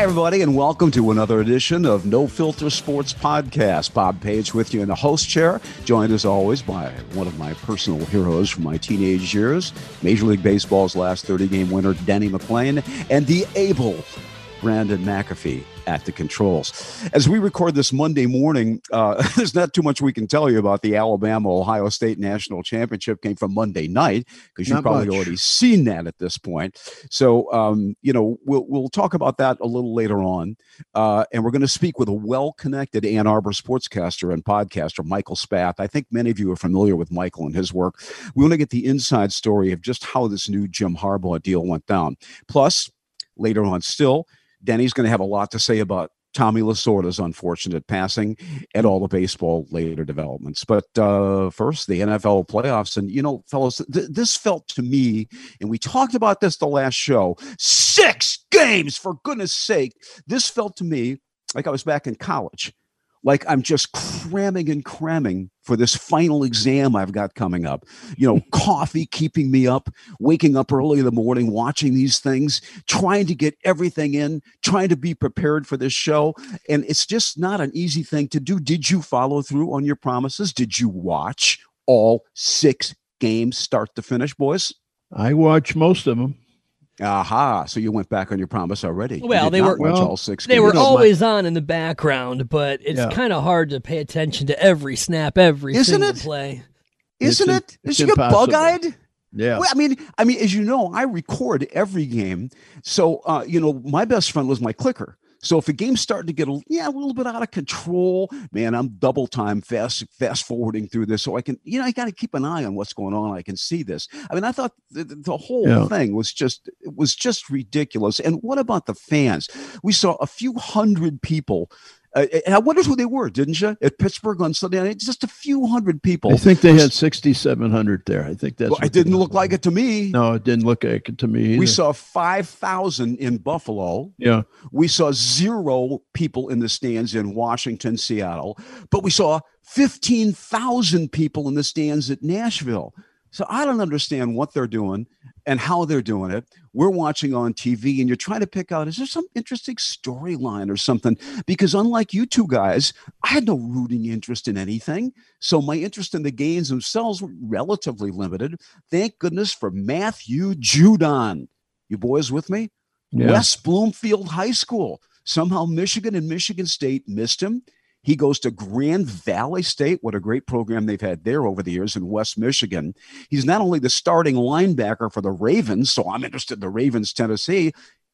Hi, everybody, and welcome to another edition of No Filter Sports Podcast. Bob Page with you in the host chair, joined as always by one of my personal heroes from my teenage years, Major League Baseball's last 30 game winner, Denny McLain, and the able Brandon McAfee at the controls. As we record this Monday morning, uh, there's not too much we can tell you about the Alabama Ohio State National Championship game from Monday night because you've probably much. already seen that at this point. So, um, you know, we'll, we'll talk about that a little later on. Uh, and we're going to speak with a well connected Ann Arbor sportscaster and podcaster, Michael Spath. I think many of you are familiar with Michael and his work. We want to get the inside story of just how this new Jim Harbaugh deal went down. Plus, later on, still, Denny's going to have a lot to say about Tommy Lasorda's unfortunate passing and all the baseball later developments. But uh, first, the NFL playoffs. And, you know, fellas, th- this felt to me, and we talked about this the last show six games, for goodness sake. This felt to me like I was back in college like I'm just cramming and cramming for this final exam I've got coming up. You know, coffee keeping me up, waking up early in the morning, watching these things, trying to get everything in, trying to be prepared for this show. And it's just not an easy thing to do. Did you follow through on your promises? Did you watch all six games start to finish, boys? I watched most of them. Aha! So you went back on your promise already. Well, they were well, all six. They games. were always on in the background, but it's yeah. kind of hard to pay attention to every snap, every Isn't single it? play. Isn't it's it? Is she a bug eyed? Yeah. Well, I mean, I mean, as you know, I record every game. So, uh, you know, my best friend was my clicker. So if a game's starting to get a yeah a little bit out of control, man, I'm double time fast fast forwarding through this so I can you know I got to keep an eye on what's going on. I can see this. I mean, I thought the, the whole yeah. thing was just it was just ridiculous. And what about the fans? We saw a few hundred people uh, I wonder who they were, didn't you? At Pittsburgh on Sunday night, just a few hundred people. I think they had sixty-seven hundred there. I think that's. Well, it didn't look like it to me. No, it didn't look like it to me. Either. We saw five thousand in Buffalo. Yeah. We saw zero people in the stands in Washington, Seattle, but we saw fifteen thousand people in the stands at Nashville. So I don't understand what they're doing and how they're doing it. We're watching on TV and you're trying to pick out is there some interesting storyline or something? Because unlike you two guys, I had no rooting interest in anything. So my interest in the games themselves were relatively limited. Thank goodness for Matthew Judon. You boys with me? Yeah. West Bloomfield High School. Somehow Michigan and Michigan State missed him. He goes to Grand Valley State. What a great program they've had there over the years in West Michigan. He's not only the starting linebacker for the Ravens, so I'm interested in the Ravens, Tennessee.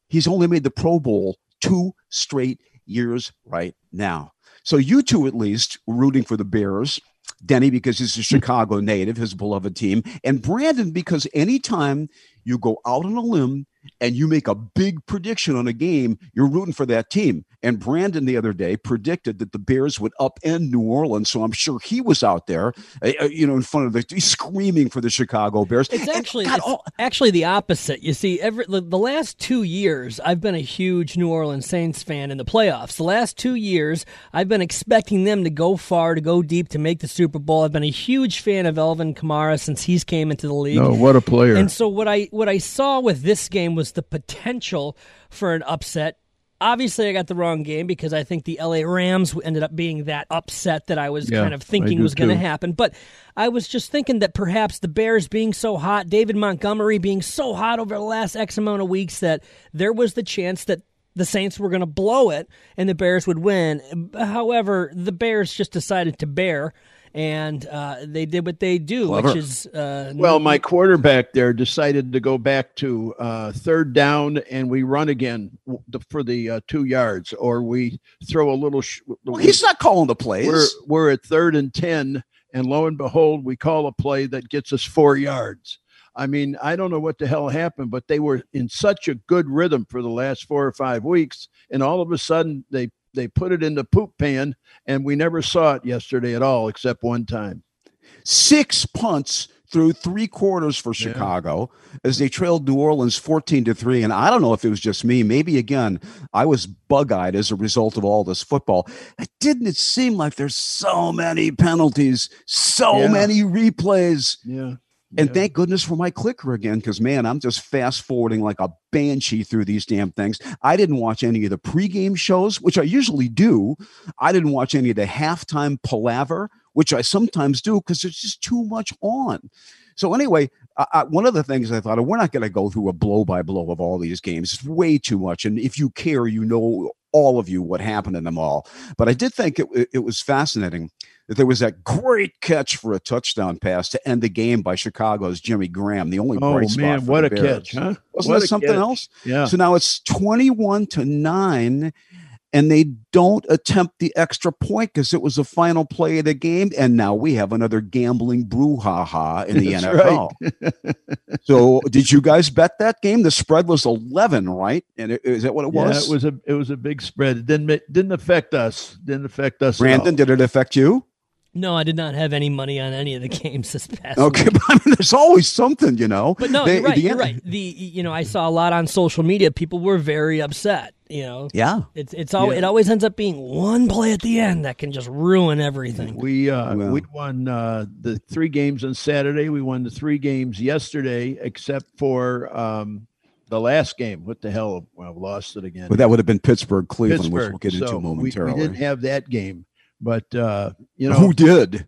He's only made the Pro Bowl two straight years right now. So you two, at least, rooting for the Bears. Denny, because he's a hmm. Chicago native, his beloved team, and Brandon, because anytime you go out on a limb and you make a big prediction on a game, you're rooting for that team. And Brandon the other day predicted that the Bears would upend New Orleans, so I'm sure he was out there, uh, uh you know, in front of the screaming for the Chicago Bears. It's actually God, it's actually the opposite. You see, every the, the last two years, I've been a huge New Orleans Saints fan in the playoffs. The last two years, I've been expecting them to go far, to go deep, to make the Super Bowl. I've been a huge fan of Alvin Kamara since he's came into the league. No, what a player! And so what I what I saw with this game was the potential for an upset. Obviously, I got the wrong game because I think the LA Rams ended up being that upset that I was yeah, kind of thinking was going to happen. But I was just thinking that perhaps the Bears being so hot, David Montgomery being so hot over the last X amount of weeks, that there was the chance that the Saints were going to blow it and the Bears would win. However, the Bears just decided to bear and uh, they did what they do, Clever. which is uh, well, my quarterback there decided to go back to uh, third down, and we run again for the uh, two yards, or we throw a little. Sh- well, he's not calling the plays. We're we're at third and ten, and lo and behold, we call a play that gets us four yards. I mean, I don't know what the hell happened, but they were in such a good rhythm for the last four or five weeks, and all of a sudden they they put it in the poop pan, and we never saw it yesterday at all, except one time. Six punts through three quarters for Chicago yeah. as they trailed New Orleans 14 to 3. And I don't know if it was just me. Maybe again, I was bug eyed as a result of all this football. It didn't it seem like there's so many penalties, so yeah. many replays. Yeah. And yeah. thank goodness for my clicker again, because man, I'm just fast forwarding like a banshee through these damn things. I didn't watch any of the pregame shows, which I usually do. I didn't watch any of the halftime palaver, which I sometimes do because there's just too much on. So anyway, I, one of the things I thought, we're not going to go through a blow by blow of all these games. It's way too much. And if you care, you know all of you what happened in the mall. But I did think it, it was fascinating that there was that great catch for a touchdown pass to end the game by Chicago's Jimmy Graham. The only oh, bright spot man, what a Bears. catch, huh? Wasn't what that something catch. else? Yeah. So now it's twenty-one to nine, and they don't attempt the extra point because it was the final play of the game. And now we have another gambling brouhaha in the That's NFL. Right. so, did you guys bet that game? The spread was eleven, right? And it, is that what it was? It was a it was a big spread. It didn't didn't affect us. Didn't affect us. Brandon, did it affect you? No, I did not have any money on any of the games this past. Okay, week. but I mean, there's always something, you know. But no, they, you're right. You're right. The you know, I saw a lot on social media. People were very upset. You know. Yeah. It's it's all yeah. it always ends up being one play at the end that can just ruin everything. We uh well. we won uh the three games on Saturday. We won the three games yesterday, except for um the last game. What the hell? Well, lost it again. But that would have been Pittsburgh, Cleveland, Pittsburgh. which we'll get so into momentarily. We, we didn't have that game. But uh, you know who did?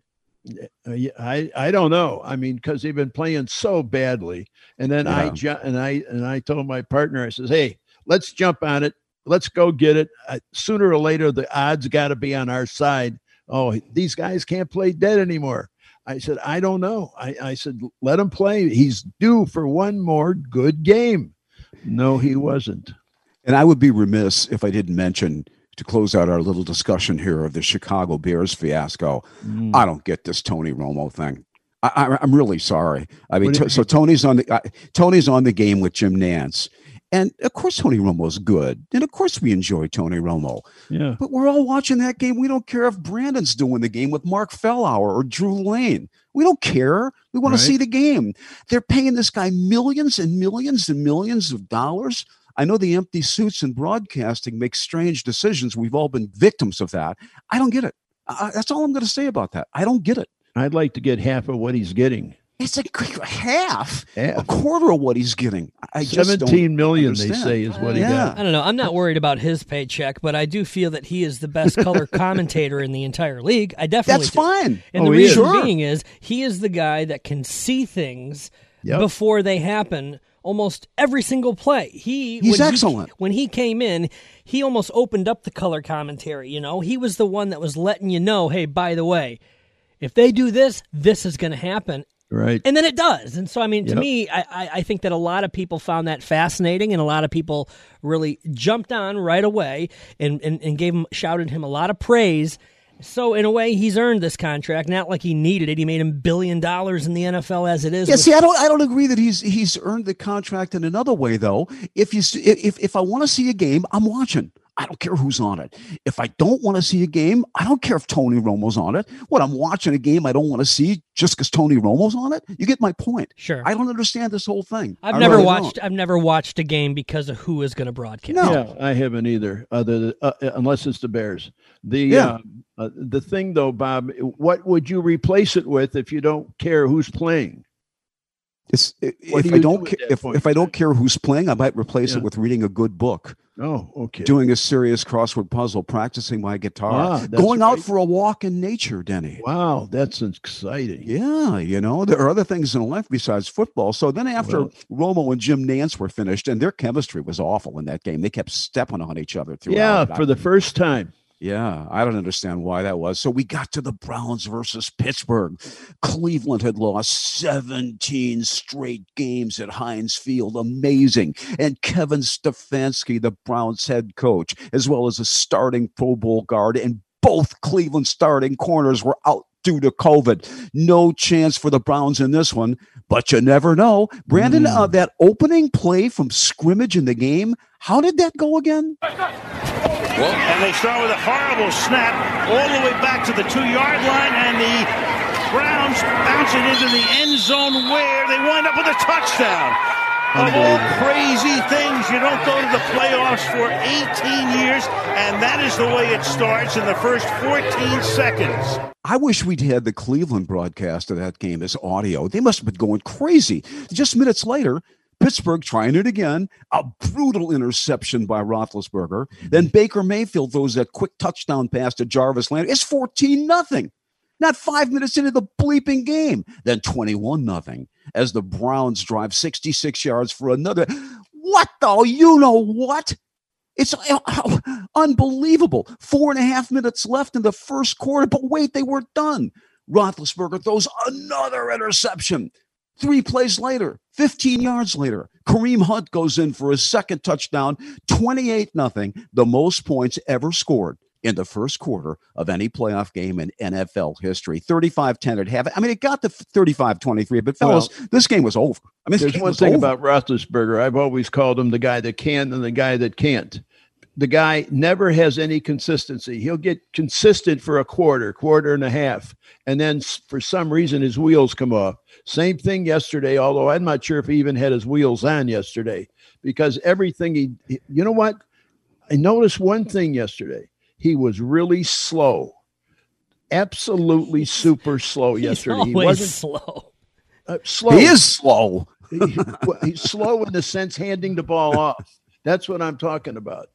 Uh, I I don't know. I mean, because they've been playing so badly, and then yeah. I ju- and I and I told my partner, I says, "Hey, let's jump on it. Let's go get it. Uh, sooner or later, the odds got to be on our side. Oh, these guys can't play dead anymore." I said, "I don't know." I, I said, "Let him play. He's due for one more good game." No, he wasn't. And I would be remiss if I didn't mention to close out our little discussion here of the Chicago Bears fiasco. Mm. I don't get this Tony Romo thing. I, am really sorry. I mean, t- so Tony's on the uh, Tony's on the game with Jim Nantz, and of course Tony Romo's good, and of course we enjoy Tony Romo. Yeah, but we're all watching that game. We don't care if Brandon's doing the game with Mark Fellhauer or Drew Lane. We don't care. We want right. to see the game. They're paying this guy millions and millions and millions of dollars I know the empty suits in broadcasting make strange decisions. We've all been victims of that. I don't get it. I, that's all I'm going to say about that. I don't get it. I'd like to get half of what he's getting. It's a half, half. a quarter of what he's getting. I Seventeen million, they say, is what he yeah. got. I don't know. I'm not worried about his paycheck, but I do feel that he is the best color commentator in the entire league. I definitely that's do. fine. And oh, the reason is. being is he is the guy that can see things yep. before they happen almost every single play. He he's when excellent. He, when he came in, he almost opened up the color commentary. You know, he was the one that was letting you know, hey, by the way, if they do this, this is going to happen. Right. And then it does. And so, I mean, to yep. me, I, I think that a lot of people found that fascinating and a lot of people really jumped on right away and, and, and gave him, shouted him a lot of praise so in a way, he's earned this contract. Not like he needed it. He made him billion dollars in the NFL as it is. Yeah. See, I don't. I don't agree that he's he's earned the contract in another way though. If you if if I want to see a game, I'm watching. I don't care who's on it. If I don't want to see a game, I don't care if Tony Romo's on it. What I'm watching a game I don't want to see just because Tony Romo's on it. You get my point. Sure. I don't understand this whole thing. I've I never really watched. Don't. I've never watched a game because of who is going to broadcast. No, yeah, I haven't either. Other than, uh, uh, unless it's the Bears. The yeah. Uh, uh, the thing though, Bob, what would you replace it with if you don't care who's playing? It's, if I don't do if, if I don't care who's playing, I might replace yeah. it with reading a good book. Oh, okay. Doing a serious crossword puzzle, practicing my guitar, ah, going out for a walk in nature, Denny. Wow, that's exciting. Yeah, you know, there are other things in life besides football. So then after well, Romo and Jim Nantz were finished, and their chemistry was awful in that game, they kept stepping on each other throughout. Yeah, for the first time. Yeah, I don't understand why that was. So we got to the Browns versus Pittsburgh. Cleveland had lost 17 straight games at Heinz Field. Amazing. And Kevin Stefanski, the Browns head coach, as well as a starting Pro Bowl guard, and both Cleveland starting corners were out due to COVID. No chance for the Browns in this one, but you never know. Brandon, mm. uh, that opening play from scrimmage in the game, how did that go again? And they start with a horrible snap all the way back to the two-yard line, and the Browns bounce it into the end zone where they wind up with a touchdown. Of all crazy things, you don't go to the playoffs for 18 years, and that is the way it starts in the first 14 seconds. I wish we'd had the Cleveland broadcast of that game as audio. They must have been going crazy. Just minutes later, Pittsburgh trying it again. A brutal interception by Roethlisberger. Then Baker Mayfield throws that quick touchdown pass to Jarvis Landry. It's 14 nothing. Not five minutes into the bleeping game. Then 21 nothing as the Browns drive 66 yards for another. What the? You know what? It's uh, unbelievable. Four and a half minutes left in the first quarter, but wait, they weren't done. Roethlisberger throws another interception. Three plays later, 15 yards later, Kareem Hunt goes in for his second touchdown, 28 nothing, the most points ever scored in the first quarter of any playoff game in NFL history. 35-10 at half. I mean, it got to 35-23, but fellas, well, this game was over. I mean, there's one thing over. about Roethlisberger. I've always called him the guy that can and the guy that can't the guy never has any consistency. He'll get consistent for a quarter, quarter and a half, and then for some reason his wheels come off. Same thing yesterday, although I'm not sure if he even had his wheels on yesterday because everything he, you know what? I noticed one thing yesterday. He was really slow, absolutely super slow yesterday. he wasn't slow. Uh, slow. He is slow. he, he's slow in the sense handing the ball off. That's what I'm talking about.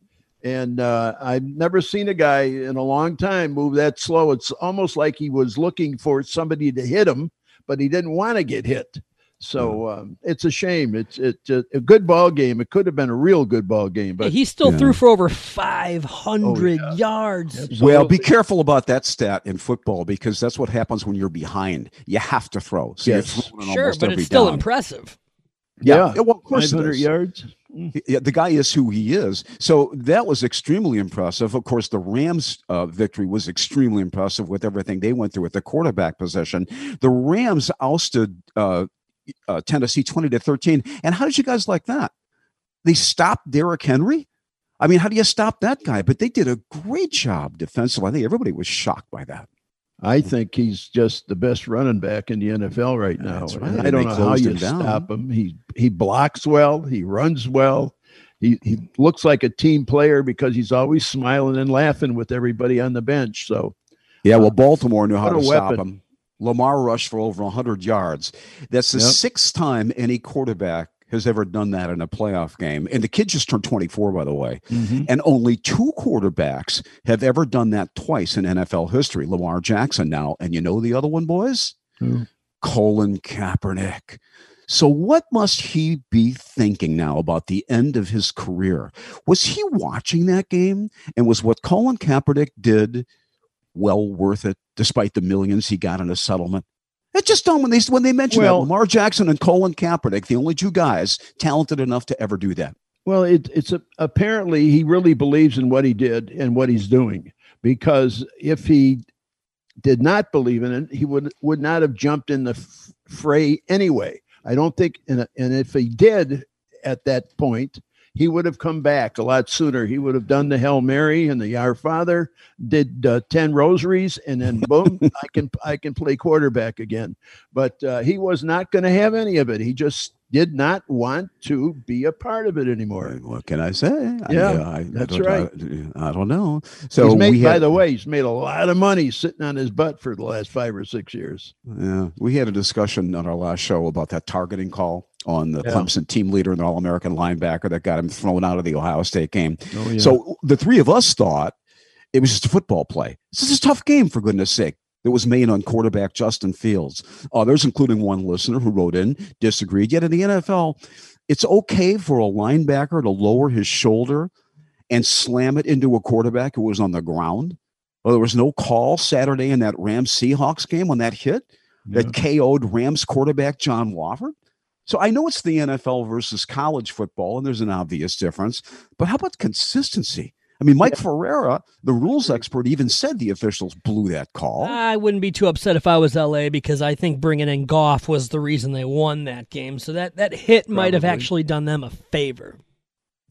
And uh, I've never seen a guy in a long time move that slow. It's almost like he was looking for somebody to hit him, but he didn't want to get hit. So um, it's a shame. It's it's a, a, good ball game. It could have been a real good ball game, but he still yeah. threw for over five hundred oh, yeah. yards. Absolutely. Well, be careful about that stat in football because that's what happens when you're behind. You have to throw. So yes. sure, but it's still down. impressive. Yeah, yeah. well, of course, 500 yards. The guy is who he is. So that was extremely impressive. Of course, the Rams' uh, victory was extremely impressive with everything they went through at the quarterback position. The Rams ousted uh, uh, Tennessee twenty to thirteen. And how did you guys like that? They stopped Derrick Henry. I mean, how do you stop that guy? But they did a great job defensively. I think everybody was shocked by that. I think he's just the best running back in the NFL right now. Right. I don't know how you stop him. He he blocks well. He runs well. He he looks like a team player because he's always smiling and laughing with everybody on the bench. So, yeah, well, uh, Baltimore knew how to stop him. Lamar rushed for over 100 yards. That's the yep. sixth time any quarterback has ever done that in a playoff game. And the kid just turned 24, by the way. Mm-hmm. And only two quarterbacks have ever done that twice in NFL history. Lamar Jackson now. And you know the other one, boys? Who? Colin Kaepernick. So, what must he be thinking now about the end of his career? Was he watching that game? And was what Colin Kaepernick did well worth it, despite the millions he got in a settlement? It's just dumb when they when they mention well, that Lamar Jackson and Colin Kaepernick, the only two guys talented enough to ever do that. Well, it, it's a, apparently he really believes in what he did and what he's doing because if he did not believe in it, he would would not have jumped in the f- fray anyway. I don't think, and, and if he did at that point, he would have come back a lot sooner. He would have done the Hail Mary and the Our Father, did uh, ten rosaries, and then boom, I can I can play quarterback again. But uh, he was not going to have any of it. He just did not want to be a part of it anymore. What can I say? Yeah, uh, I, I, that's I right. I, don't know. So he's made, had, by the way, he's made a lot of money sitting on his butt for the last five or six years. Yeah, we had a discussion on our last show about that targeting call on the yeah. Clemson team leader and the All American linebacker that got him thrown out of the Ohio State game. Oh, yeah. So the three of us thought it was just a football play. This is a tough game, for goodness sake. That was made on quarterback Justin Fields. Others, including one listener who wrote in, disagreed. Yet in the NFL, it's okay for a linebacker to lower his shoulder and slam it into a quarterback who was on the ground. Well, there was no call Saturday in that Rams Seahawks game on that hit yeah. that KO'd Rams quarterback John Wolford. So I know it's the NFL versus college football, and there's an obvious difference. But how about consistency? I mean, Mike yeah. Pereira, the rules mm-hmm. expert, even said the officials blew that call. I wouldn't be too upset if I was LA because I think bringing in Goff was the reason they won that game. So that, that hit Probably. might have actually done them a favor.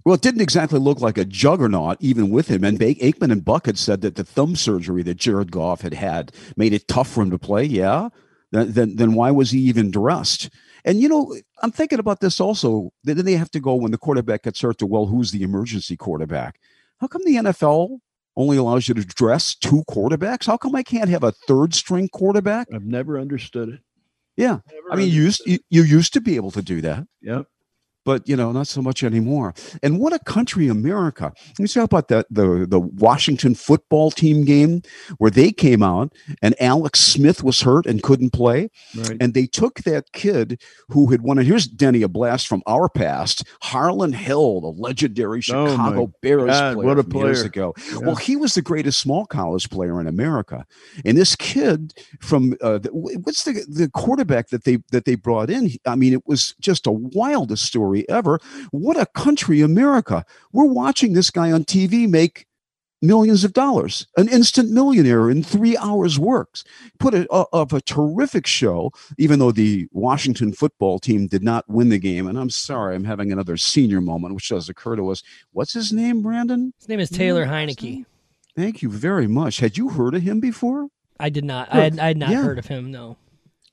Well, it didn't exactly look like a juggernaut, even with him. And Aikman and Buck had said that the thumb surgery that Jared Goff had had made it tough for him to play. Yeah. Then, then why was he even dressed? And you know, I'm thinking about this also. Then they have to go when the quarterback gets hurt to well, who's the emergency quarterback? How come the NFL only allows you to dress two quarterbacks? How come I can't have a third string quarterback? I've never understood it. Yeah, never I mean, you used you, you used to be able to do that. Yep but you know not so much anymore. And what a country america. You see about that the the washington football team game where they came out and alex smith was hurt and couldn't play. Right. and they took that kid who had won here's denny a blast from our past harlon hill the legendary oh, chicago oh bears God, player, what a player years ago. Yeah. well he was the greatest small college player in america. And this kid from uh, what's the the quarterback that they that they brought in? I mean it was just a wildest story story ever. What a country, America. We're watching this guy on TV make millions of dollars, an instant millionaire in three hours works. Put it of a terrific show, even though the Washington football team did not win the game. And I'm sorry, I'm having another senior moment, which does occur to us. What's his name, Brandon? His name is Taylor mm, Heinicke. Thank you very much. Had you heard of him before? I did not. I had, I had not yeah. heard of him. No.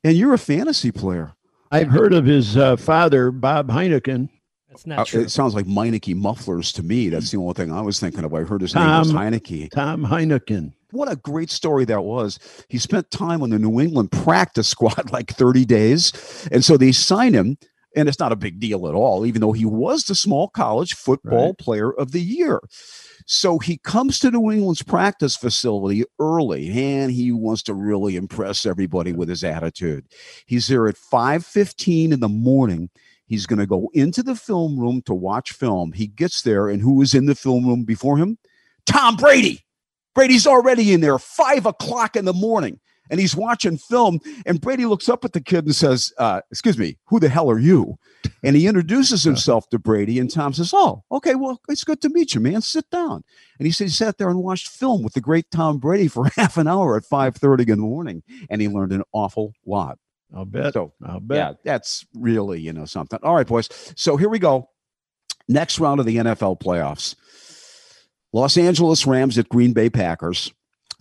And you're a fantasy player. I've heard of his uh, father, Bob Heineken. That's not uh, true. It sounds like Meineke mufflers to me. That's the only thing I was thinking of. I heard his Tom, name was Heineke. Tom Heineken. What a great story that was. He spent time on the New England practice squad, like 30 days. And so they sign him, and it's not a big deal at all, even though he was the small college football right. player of the year. So he comes to New England's practice facility early and he wants to really impress everybody with his attitude. He's there at 5:15 in the morning. He's going to go into the film room to watch film. He gets there, and who is in the film room before him? Tom Brady. Brady's already in there, five o'clock in the morning and he's watching film. And Brady looks up at the kid and says, uh, Excuse me, who the hell are you? And he introduces himself to Brady. And Tom says, Oh, okay, well, it's good to meet you, man. Sit down. And he said he sat there and watched film with the great Tom Brady for half an hour at 5:30 in the morning. And he learned an awful lot. I'll bet. So I'll bet. Yeah, that's really, you know, something. All right, boys. So here we go. Next round of the NFL playoffs. Los Angeles Rams at Green Bay Packers.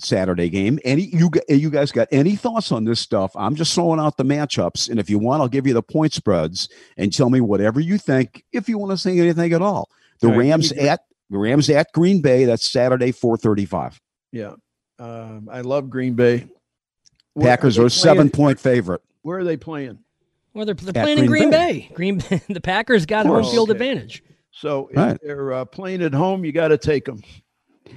Saturday game. Any you you guys got any thoughts on this stuff? I'm just throwing out the matchups, and if you want, I'll give you the point spreads and tell me whatever you think. If you want to say anything at all, the all Rams at the Rams at Green Bay. That's Saturday, 4:35. Yeah, um, I love Green Bay. Packers are, are a seven point favorite. Where are they playing? Well, they're, they're playing Green in Green Bay. Bay. Green the Packers got home field okay. advantage. So right. if they're uh, playing at home, you got to take them.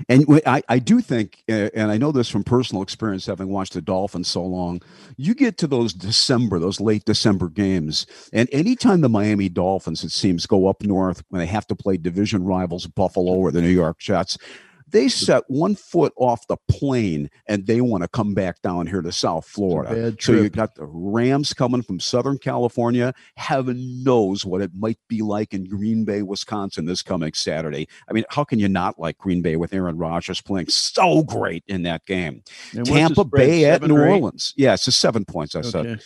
And I, I do think, and I know this from personal experience, having watched the Dolphins so long, you get to those December, those late December games, and anytime the Miami Dolphins, it seems, go up north when they have to play division rivals Buffalo or the New York Jets, they set one foot off the plane and they want to come back down here to South Florida. So you got the Rams coming from Southern California. Heaven knows what it might be like in Green Bay, Wisconsin this coming Saturday. I mean, how can you not like Green Bay with Aaron Rodgers playing so great in that game? And Tampa Bay at New Orleans. Yeah, it's a seven points, I okay. said.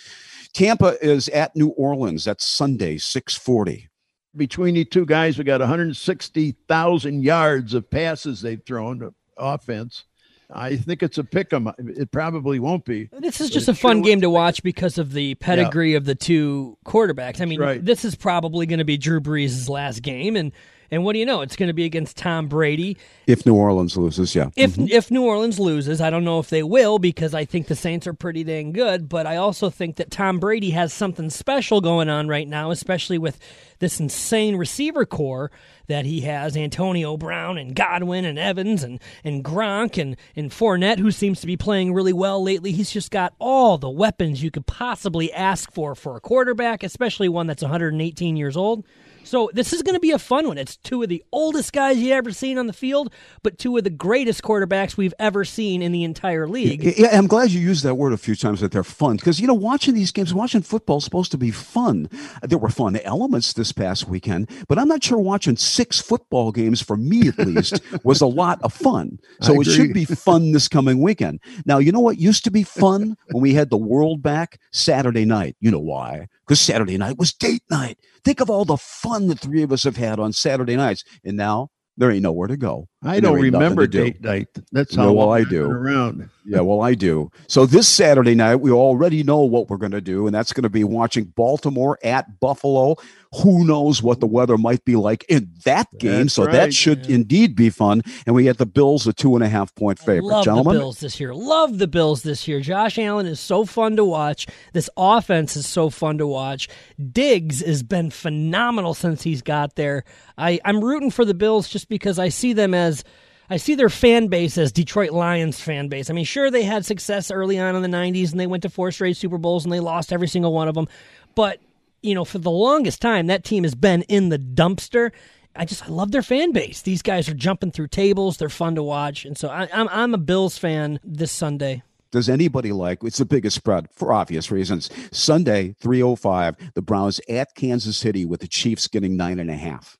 Tampa is at New Orleans. That's Sunday, 640 between the two guys, we got 160,000 yards of passes they've thrown offense. I think it's a pick 'em. It probably won't be. This is just a fun sure game to watch because of the pedigree yeah. of the two quarterbacks. I mean, right. this is probably going to be Drew Brees' last game, and and what do you know? It's going to be against Tom Brady. If New Orleans loses, yeah. If mm-hmm. if New Orleans loses, I don't know if they will because I think the Saints are pretty dang good, but I also think that Tom Brady has something special going on right now, especially with this insane receiver corps that he has Antonio Brown and Godwin and Evans and, and Gronk and, and Fournette, who seems to be playing really well lately. He's just got all the weapons you could possibly ask for for a quarterback, especially one that's 118 years old. So this is going to be a fun one. It's two of the oldest guys you've ever seen on the field, but two of the greatest quarterbacks we've ever seen in the entire league. Yeah, I'm glad you used that word a few times that they're fun because you know watching these games, watching football is supposed to be fun. There were fun elements this past weekend, but I'm not sure watching six football games for me at least was a lot of fun. So it should be fun this coming weekend. Now you know what used to be fun when we had the world back Saturday night. You know why? Because Saturday night was date night. Think of all the fun the three of us have had on Saturday nights. And now There ain't nowhere to go. I don't remember date night. That's how well I do. Around. Yeah, well I do. So this Saturday night, we already know what we're going to do, and that's going to be watching Baltimore at Buffalo. Who knows what the weather might be like in that game? That's so right. that should yeah. indeed be fun. And we get the Bills a two and a half point favorite. love Gentlemen. the Bills this year. Love the Bills this year. Josh Allen is so fun to watch. This offense is so fun to watch. Diggs has been phenomenal since he's got there. I, I'm rooting for the Bills just because I see them as I see their fan base as Detroit Lions fan base. I mean, sure they had success early on in the 90s and they went to four straight Super Bowls and they lost every single one of them. But, you know, for the longest time that team has been in the dumpster. I just I love their fan base. These guys are jumping through tables. They're fun to watch. And so I, I'm I'm a Bills fan this Sunday does anybody like it's the biggest spread for obvious reasons sunday 305 the browns at kansas city with the chiefs getting nine and a half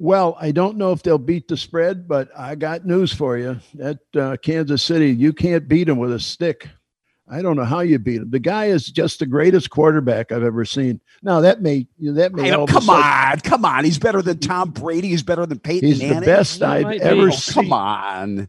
well, I don't know if they'll beat the spread, but I got news for you. At uh, Kansas City, you can't beat them with a stick. I don't know how you beat him. The guy is just the greatest quarterback I've ever seen. Now that may you know, that may know, come on, come on. He's better than Tom Brady. He's better than Peyton. He's Manning. the best I've ever oh, seen. Come on,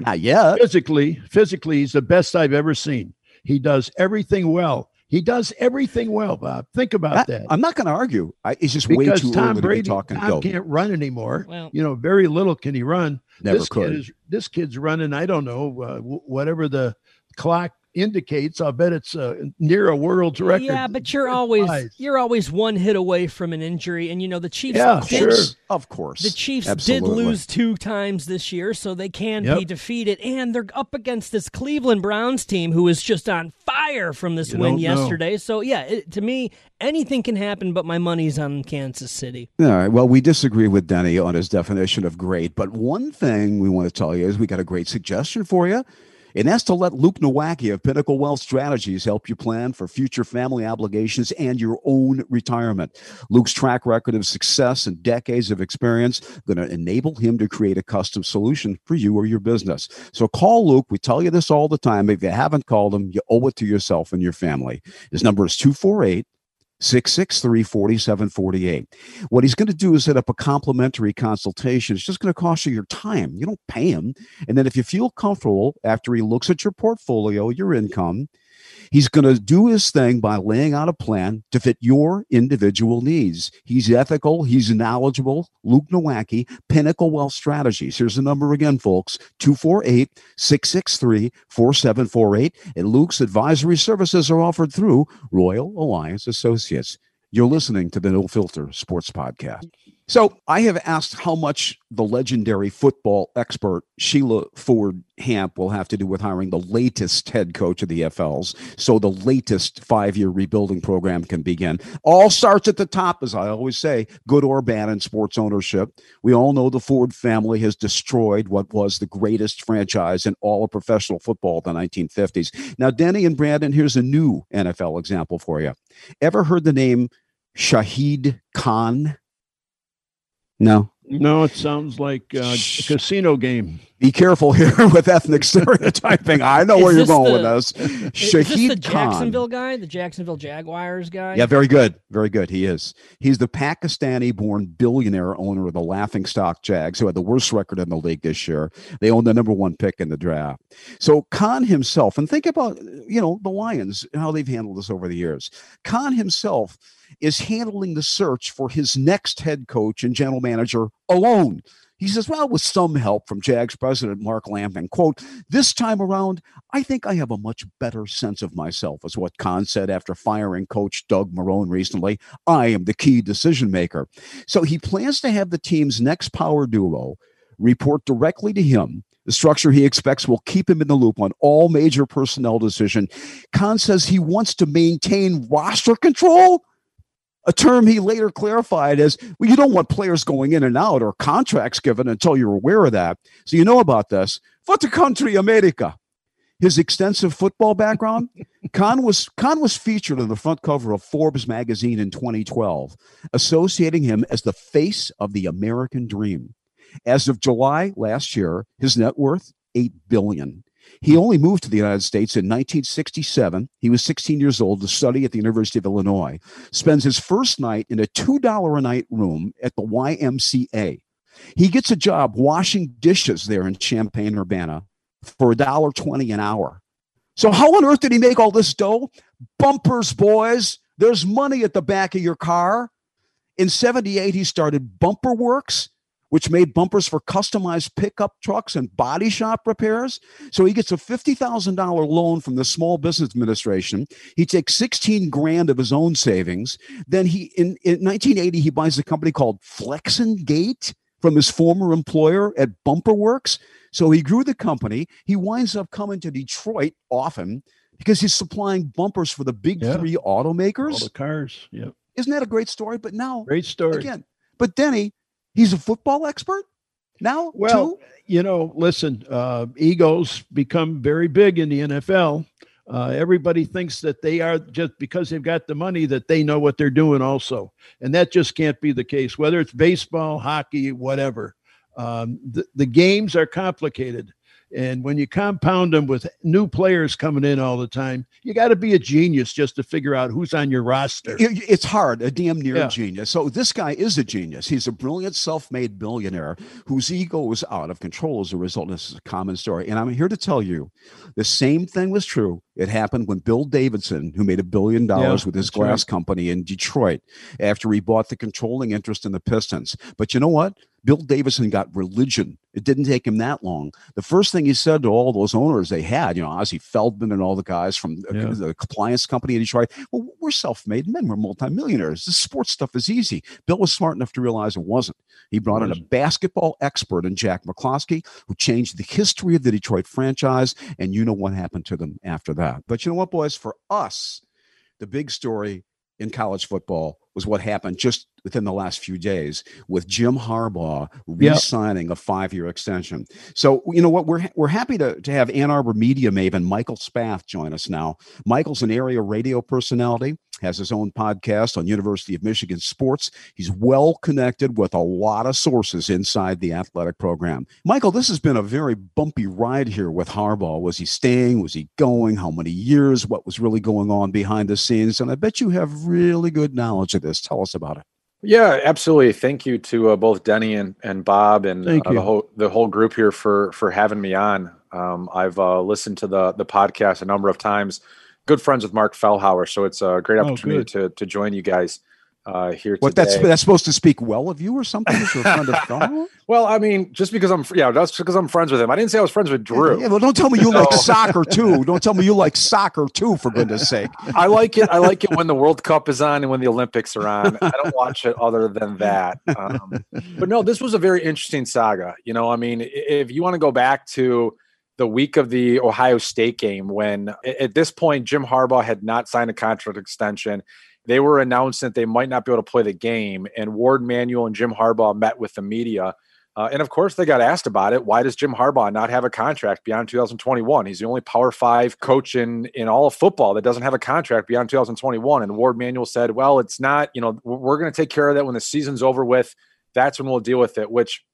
not yet. Physically, physically, he's the best I've ever seen. He does everything well. He does everything well, Bob. Think about I, that. I'm not going to argue. I, it's just because way too Tom early Brady, to be talking. Tom can't run anymore. Well, you know, very little can he run. Never this could. Kid is, this kid's running. I don't know uh, whatever the clock indicates, I'll bet it's uh, near a world's record. Yeah, but you're always you're always one hit away from an injury, and you know the Chiefs. Yeah, did, sure, of course. The Chiefs Absolutely. did lose two times this year, so they can yep. be defeated, and they're up against this Cleveland Browns team who is just on fire from this you win yesterday. Know. So yeah, it, to me, anything can happen, but my money's on Kansas City. All right. Well, we disagree with Denny on his definition of great, but one thing we want to tell you is we got a great suggestion for you. And that's to let Luke Nowacki of Pinnacle Wealth Strategies help you plan for future family obligations and your own retirement. Luke's track record of success and decades of experience going to enable him to create a custom solution for you or your business. So call Luke. We tell you this all the time. If you haven't called him, you owe it to yourself and your family. His number is 248 663 4748. What he's going to do is set up a complimentary consultation. It's just going to cost you your time. You don't pay him. And then if you feel comfortable after he looks at your portfolio, your income, He's going to do his thing by laying out a plan to fit your individual needs. He's ethical, he's knowledgeable. Luke Nowacki, Pinnacle Wealth Strategies. Here's the number again, folks 248 663 4748. And Luke's advisory services are offered through Royal Alliance Associates. You're listening to the No Filter Sports Podcast. So I have asked how much the legendary football expert Sheila Ford Hamp will have to do with hiring the latest head coach of the FLs, so the latest five-year rebuilding program can begin. All starts at the top, as I always say, good or bad in sports ownership. We all know the Ford family has destroyed what was the greatest franchise in all of professional football in the 1950s. Now, Denny and Brandon, here's a new NFL example for you. Ever heard the name Shahid Khan? No. No, it sounds like a casino game. Be careful here with ethnic stereotyping. I know where you're going the, with this. Shahid the Jacksonville guy, the Jacksonville Jaguars guy. Yeah, very good, very good. He is. He's the Pakistani-born billionaire owner of the Laughing Stock Jags, who had the worst record in the league this year. They own the number one pick in the draft. So Khan himself, and think about you know the Lions, and how they've handled this over the years. Khan himself is handling the search for his next head coach and general manager alone. He says, well, with some help from Jags president Mark Lamping, quote, this time around, I think I have a much better sense of myself, is what Khan said after firing coach Doug Marrone recently. I am the key decision maker. So he plans to have the team's next power duo report directly to him. The structure he expects will keep him in the loop on all major personnel decision. Khan says he wants to maintain roster control a term he later clarified as well, you don't want players going in and out or contracts given until you're aware of that. So you know about this. For the country, America. His extensive football background, Khan was Khan was featured on the front cover of Forbes magazine in 2012, associating him as the face of the American dream. As of July last year, his net worth 8 billion. He only moved to the United States in 1967. He was 16 years old to study at the University of Illinois. Spends his first night in a $2 a night room at the YMCA. He gets a job washing dishes there in Champaign Urbana for a dollar twenty an hour. So how on earth did he make all this dough? Bumpers, boys. There's money at the back of your car. In 78, he started Bumper Works, which made bumpers for customized pickup trucks and body shop repairs. So he gets a $50,000 loan from the Small Business Administration. He takes 16 grand of his own savings. Then he in, in 1980 he buys a company called Flex-N-Gate from his former employer at Bumper Works. So he grew the company. He winds up coming to Detroit often because he's supplying bumpers for the big yeah. three automakers. All the cars. Yep. Isn't that a great story? But now, great story again. But Denny, he's a football expert now. Well, too? you know, listen, uh, egos become very big in the NFL. Uh, everybody thinks that they are just because they've got the money that they know what they're doing also, and that just can't be the case. Whether it's baseball, hockey, whatever, um, the, the games are complicated. And when you compound them with new players coming in all the time, you got to be a genius just to figure out who's on your roster. It's hard, a damn near yeah. genius. So this guy is a genius. He's a brilliant self-made billionaire whose ego is out of control as a result. This is a common story. And I'm here to tell you the same thing was true. It happened when Bill Davidson, who made a billion dollars yeah, with his glass right. company in Detroit after he bought the controlling interest in the Pistons. But you know what? Bill Davidson got religion. It didn't take him that long. The first thing he said to all those owners they had, you know, Ozzie Feldman and all the guys from yeah. the compliance company in Detroit, well, we're self-made men. We're multimillionaires. This sports stuff is easy. Bill was smart enough to realize it wasn't. He brought in a basketball expert in Jack McCloskey, who changed the history of the Detroit franchise. And you know what happened to them after that. But you know what, boys? For us, the big story in college football was what happened just within the last few days with Jim Harbaugh re-signing yep. a five-year extension. So you know what we're we're happy to, to have Ann Arbor media maven Michael Spath join us now. Michael's an area radio personality, has his own podcast on University of Michigan sports. He's well connected with a lot of sources inside the athletic program. Michael, this has been a very bumpy ride here with Harbaugh. Was he staying? Was he going? How many years? What was really going on behind the scenes? And I bet you have really good knowledge of this. Tell us about it. Yeah, absolutely. Thank you to uh, both Denny and, and Bob and uh, the whole the whole group here for for having me on. Um, I've uh, listened to the the podcast a number of times. Good friends with Mark Fellhauer, so it's a great oh, opportunity oh, to to join you guys uh, here what, today. that's that's supposed to speak well of you or something? As a friend of well, I mean, just because I'm yeah, that's because I'm friends with him. I didn't say I was friends with Drew. Yeah, well, don't tell me you like soccer too. Don't tell me you like soccer too. For goodness sake, I like it. I like it when the World Cup is on and when the Olympics are on. I don't watch it other than that. Um, but no, this was a very interesting saga. You know, I mean, if you want to go back to the week of the Ohio State game when at this point Jim Harbaugh had not signed a contract extension they were announced that they might not be able to play the game. And Warde Manuel and Jim Harbaugh met with the media. Uh, and of course, they got asked about it. Why does Jim Harbaugh not have a contract beyond 2021? He's the only Power Five coach in in all of football that doesn't have a contract beyond 2021. And Warde Manuel said, "Well, it's not. You know, we're going to take care of that when the season's over with. That's when we'll deal with it." Which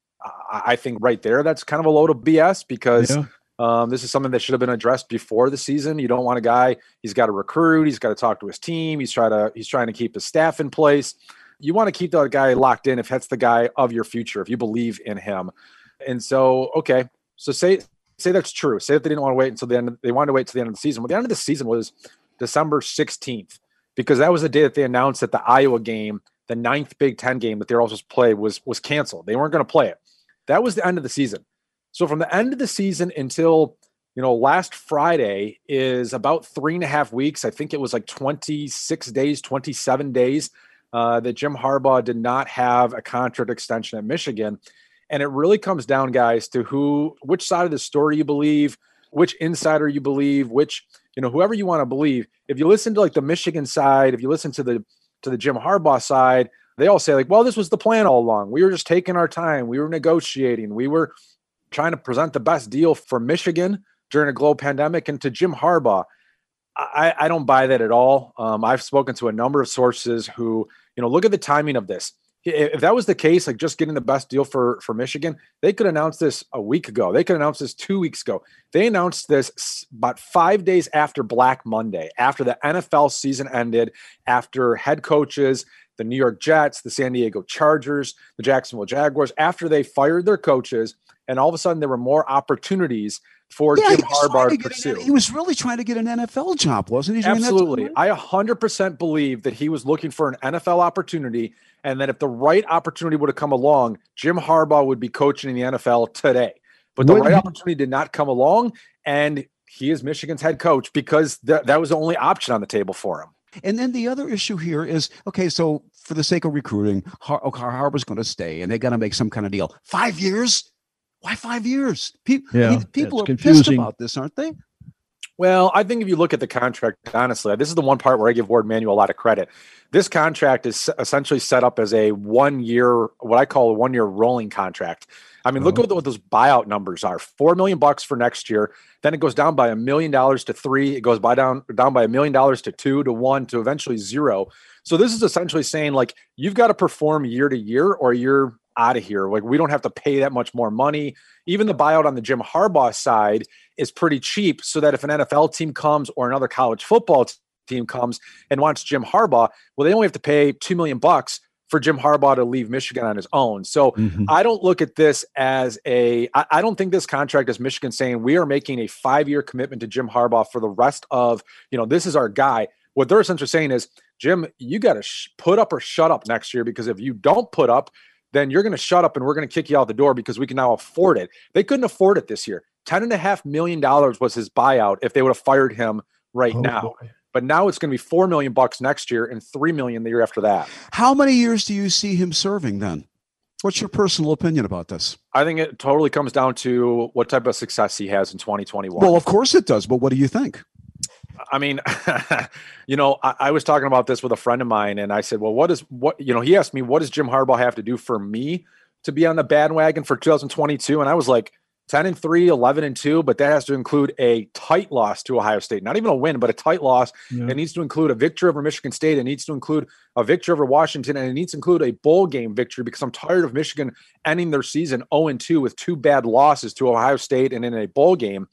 I think right there, that's kind of a load of BS because yeah. Um, this is something that should have been addressed before the season. You don't want a guy. He's got to recruit. He's got to talk to his team. He's trying to he's trying to keep his staff in place. You want to keep that guy locked in if that's the guy of your future. If you believe in him, and so okay, so say say that's true. Say that they didn't want to wait until the end. Of, they wanted to wait until the end of the season. Well, the end of the season was December sixteenth because that was the day that they announced that the Iowa game, the ninth Big Ten game that they were also supposed to play, was was canceled. They weren't going to play it. That was the end of the season. So from the end of the season until you know last Friday is about three and a half weeks. I think it was like 26 days, 27 days uh, that Jim Harbaugh did not have a contract extension at Michigan. And it really comes down, guys, to who, which side of the story you believe, which insider you believe, which you know, whoever you want to believe. If you listen to like the Michigan side, if you listen to the to the Jim Harbaugh side, they all say like, "Well, this was the plan all along. We were just taking our time. We were negotiating. We were trying to present the best deal for Michigan during a global pandemic and to Jim Harbaugh. I, I don't buy that at all. Um, I've spoken to a number of sources who, you know, look at the timing of this. if that was the case, like just getting the best deal for for Michigan, they could announce this a week ago. They could announce this two weeks ago. They announced this about five days after Black Monday, after the NFL season ended, after head coaches, the New York Jets, the San Diego Chargers, the Jacksonville Jaguars, after they fired their coaches, and all of a sudden there were more opportunities for yeah, Jim Harbaugh to, pursue. An, he was really trying to get an NFL job, wasn't he? Absolutely. I 100% believe that he was looking for an NFL opportunity and that if the right opportunity would have come along, Jim Harbaugh would be coaching in the NFL today. But the right opportunity did not come along, and he is Michigan's head coach because th- that was the only option on the table for him. And then the other issue here is okay, so for the sake of recruiting, Har- okay, Harbaugh's going to stay and they got to make some kind of deal. Five years? Why five years? People, yeah, people are confusing. pissed about this, aren't they? Well, I think if you look at the contract, honestly, this is the one part where I give Warde Manuel a lot of credit. This contract is essentially set up as a one year, what I call a one year rolling contract. I mean, look oh. at what those buyout numbers are. Four million bucks for next year. Then it goes down by a million dollars to three. It goes by down down by a million dollars to two to one to eventually zero. So this is essentially saying like you've got to perform year to year or you're out of here. Like we don't have to pay that much more money. Even the buyout on the Jim Harbaugh side is pretty cheap, so that if an NFL team comes or another college football team comes and wants Jim Harbaugh, well, they only have to pay two million bucks for Jim Harbaugh to leave Michigan on his own. So mm-hmm. I don't look at this as a. I, I don't think this contract is Michigan saying we are making a five year commitment to Jim Harbaugh for the rest of, you know, this is our guy. What they're essentially saying is, Jim, you got to sh- put up or shut up next year because if you don't put up, then you're going to shut up and we're going to kick you out the door because we can now afford it. They couldn't afford it this year. Ten and a half million dollars was his buyout if they would have fired him right oh, now. Boy. But now it's going to be four million bucks next year and three million the year after that. How many years do you see him serving then? What's your personal opinion about this? I think it totally comes down to what type of success he has in 2021. Well, of course it does, but what do you think? I mean, you know, I, I, was talking about this with a friend of mine, and I said, "Well, what is what?" You know, he asked me, "What does Jim Harbaugh have to do for me to be on the bandwagon for 2022?" And I was like, 10 and 3, 11 and 2, but that has to include a tight loss to Ohio State. Not even a win, but a tight loss. Yeah. It needs to include a victory over Michigan State. It needs to include a victory over Washington, and it needs to include a bowl game victory because I'm tired of Michigan ending their season 0 and 2 with two bad losses to Ohio State and in a bowl game.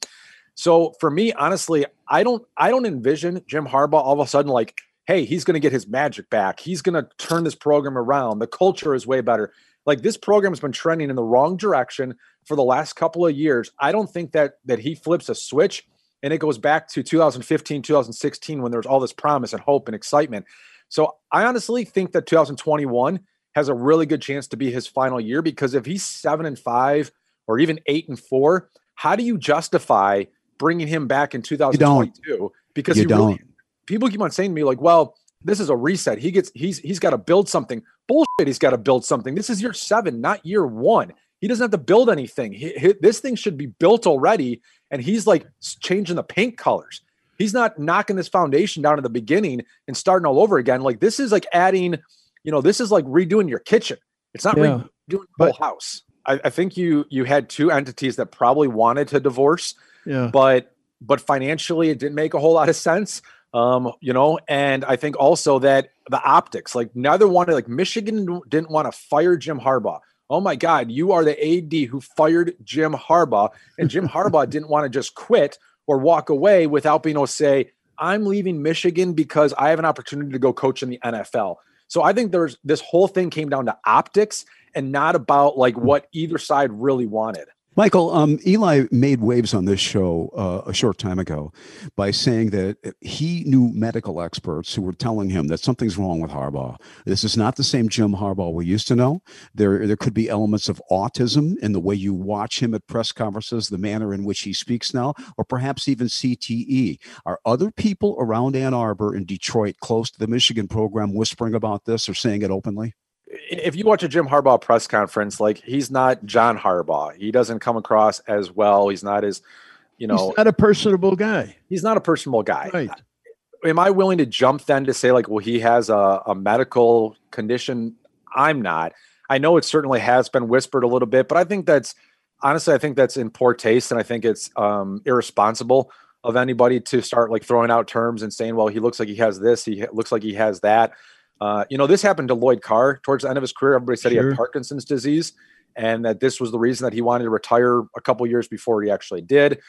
So for me, honestly, I don't I don't envision Jim Harbaugh all of a sudden like, hey, he's going to get his magic back. He's going to turn this program around. The culture is way better. Like this program has been trending in the wrong direction for the last couple of years. I don't think that that he flips a switch and it goes back to 2015, 2016 when there was all this promise and hope and excitement. So I honestly think that 2021 has a really good chance to be his final year because if he's 7 and 5 or even 8 and 4, how do you justify bringing him back in 2022 because you he don't. Really, people keep on saying to me like, well, this is a reset. He gets he's he's got to build something. Bullshit. He's got to build something. This is year seven, not year one. He doesn't have to build anything. He, he, this thing should be built already, and he's like changing the paint colors. He's not knocking this foundation down at the beginning and starting all over again. Like this is like adding, you know, this is like redoing your kitchen. It's not yeah. redoing the whole house. I, I think you you had two entities that probably wanted to divorce yeah. But but financially, it didn't make a whole lot of sense. Um, you know, and I think also that the optics, like neither one, like Michigan didn't want to fire Jim Harbaugh. Oh my God, you are the AD who fired Jim Harbaugh, and Jim Harbaugh didn't want to just quit or walk away without being able to say, "I'm leaving Michigan because I have an opportunity to go coach in the NFL." So I think there's this whole thing came down to optics and not about like what either side really wanted. Michael, um, Eli made waves on this show uh, a short time ago by saying that he knew medical experts who were telling him that something's wrong with Harbaugh. This is not the same Jim Harbaugh we used to know. There, there could be elements of autism in the way you watch him at press conferences, the manner in which he speaks now, or perhaps even CTE. Are other people around Ann Arbor in Detroit, close to the Michigan program, whispering about this or saying it openly? If you watch a Jim Harbaugh press conference, like he's not John Harbaugh. He doesn't come across as well. He's not as, you know, he's not a personable guy. He's not a personable guy. Right. Am I willing to jump then to say like, well, he has a, a medical condition? I'm not. I know it certainly has been whispered a little bit, but I think that's honestly, I think that's in poor taste, and I think it's um, irresponsible of anybody to start like throwing out terms and saying, well, he looks like he has this, he looks like he has that. Uh, you know, this happened to Lloyd Carr towards the end of his career. Everybody said sure. he had Parkinson's disease and that this was the reason that he wanted to retire a couple years before he actually did.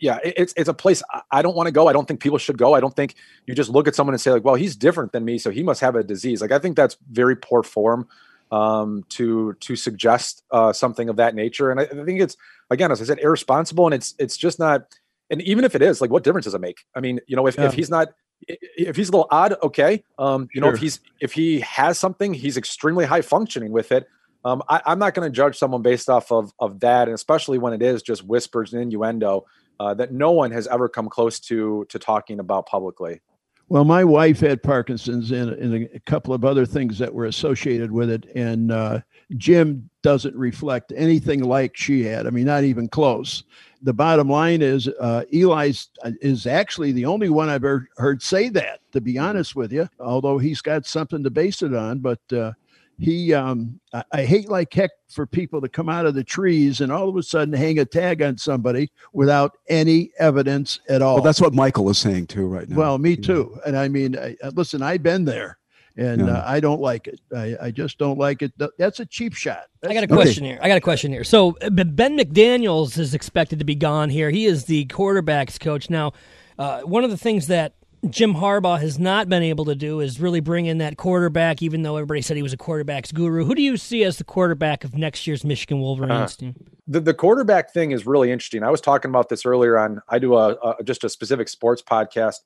Yeah, it's it's a place I don't want to go. I don't think people should go. I don't think you just look at someone and say like, well, he's different than me, so he must have a disease. Like I think that's very poor form um, to to suggest uh, something of that nature. And I, I think it's again, as I said, irresponsible, and it's it's just not. And even if it is, like, what difference does it make? I mean, you know, if, yeah. if he's not if he's a little odd, okay. Um, you sure. know, if he's if he has something, he's extremely high functioning with it. Um, I, am not going to judge someone based off of of that, and especially when it is just whispers and innuendo uh, that no one has ever come close to to talking about publicly. Well, my wife had Parkinson's and, and a couple of other things that were associated with it, and uh, Jim doesn't reflect anything like she had. I mean, not even close. The bottom line is, uh, Eli's uh, is actually the only one I've ever heard say that. To be honest with you, although he's got something to base it on, but uh, he um, I, I, hate like heck for people to come out of the trees and all of a sudden hang a tag on somebody without any evidence at all. Well, that's what Michael is saying too right now. Well, me too. And I mean, I, listen, I've been there. And yeah. uh, I don't like it. I, I, just don't like it. That's a cheap shot. That's I got a question okay. here. I got a question here. So Ben McDaniels is expected to be gone here. He is the quarterbacks coach now. Uh, one of the things that Jim Harbaugh has not been able to do is really bring in that quarterback, even though everybody said he was a quarterback's guru. Who do you see as the quarterback of next year's Michigan Wolverines uh, team? The, the quarterback thing is really interesting. I was talking about this earlier on. I do a, a just a specific sports podcast.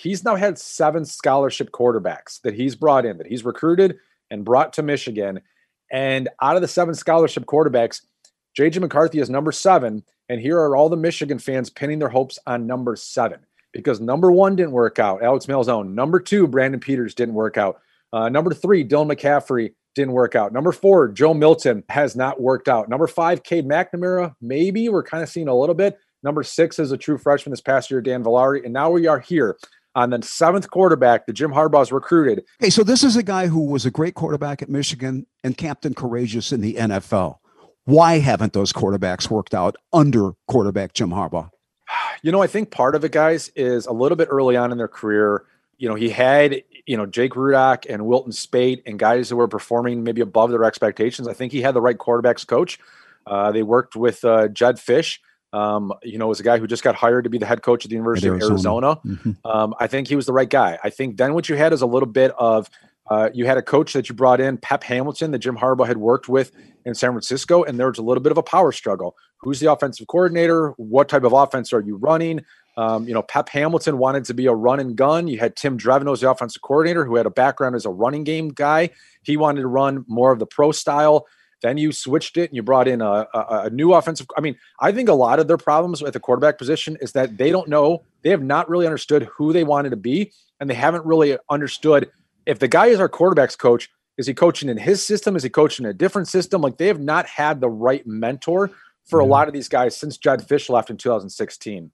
He's now had seven scholarship quarterbacks that he's brought in, that he's recruited and brought to Michigan. And out of the seven scholarship quarterbacks, JJ McCarthy is number seven. And here are all the Michigan fans pinning their hopes on number seven because number one didn't work out, Alex Malzone. Number two, Brandon Peters didn't work out. Uh, number three, Dylan McCaffrey didn't work out. Number four, Joe Milton has not worked out. Number five, Cade McNamara, maybe we're kind of seeing a little bit. Number six is a true freshman this past year, Dan Villari. And now we are here on the seventh quarterback that Jim Harbaugh's recruited. Hey, so this is a guy who was a great quarterback at Michigan and Captain Courageous in the NFL. Why haven't those quarterbacks worked out under quarterback Jim Harbaugh? You know, I think part of it, guys, is a little bit early on in their career. You know, he had, you know, Jake Rudock and Wilton Speight and guys who were performing maybe above their expectations. I think he had the right quarterbacks coach. Uh, they worked with uh, Jedd Fisch. Um, you know, was a guy who just got hired to be the head coach at the University of Arizona. Mm-hmm. Um, I think he was the right guy. I think then what you had is a little bit of uh, you had a coach that you brought in, Pep Hamilton, that Jim Harbaugh had worked with in San Francisco, and there was a little bit of a power struggle. Who's the offensive coordinator? What type of offense are you running? Um, you know, Pep Hamilton wanted to be a run and gun. You had Tim Drevno as the offensive coordinator, who had a background as a running game guy. He wanted to run more of the pro style. Then you switched it and you brought in a, a, a new offensive. I mean, I think a lot of their problems at the quarterback position is that they don't know, they have not really understood who they wanted to be, and they haven't really understood if the guy is our quarterbacks coach, is he coaching in his system? Is he coaching in a different system? Like they have not had the right mentor for a lot of these guys since Jedd Fisch left in 2016.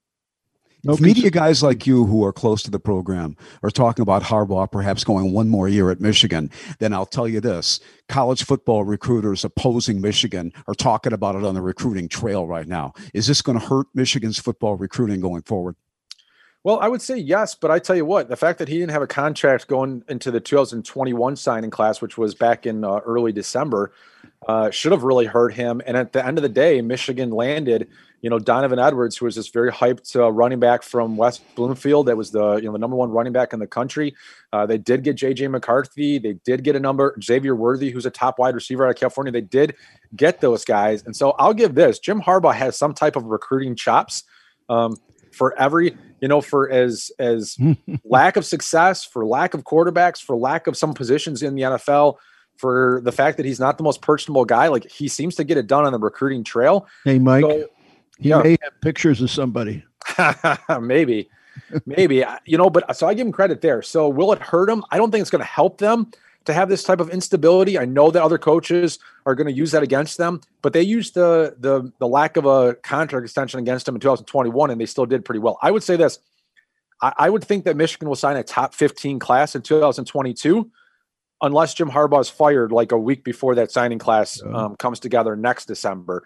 If media guys like you who are close to the program are talking about Harbaugh perhaps going one more year at Michigan, then I'll tell you this college football recruiters opposing Michigan are talking about it on the recruiting trail right now. Is this going to hurt Michigan's football recruiting going forward? Well, I would say yes, but I tell you what, the fact that he didn't have a contract going into the 2021 signing class, which was back in uh, early December, uh, should have really hurt him. And at the end of the day, Michigan landed, you know, Donovan Edwards, who was this very hyped uh, running back from West Bloomfield, that was the you know the number one running back in the country. Uh, they did get J.J. McCarthy. They did get a number Xavier Worthy, who's a top wide receiver out of California. They did get those guys, and so I'll give this: Jim Harbaugh has some type of recruiting chops. Um, for every you know for as as lack of success for lack of quarterbacks for lack of some positions in the nfl for the fact that he's not the most personable guy like he seems to get it done on the recruiting trail hey mike so, he yeah. may have pictures of somebody maybe maybe you know but so i give him credit there so will it hurt him i don't think it's going to help them to have this type of instability. I know that other coaches are going to use that against them, but they used the the the lack of a contract extension against them in 2021, and they still did pretty well. I would say this: I, I would think that Michigan will sign a top 15 class in 2022, unless Jim Harbaugh is fired like a week before that signing class um, comes together next December.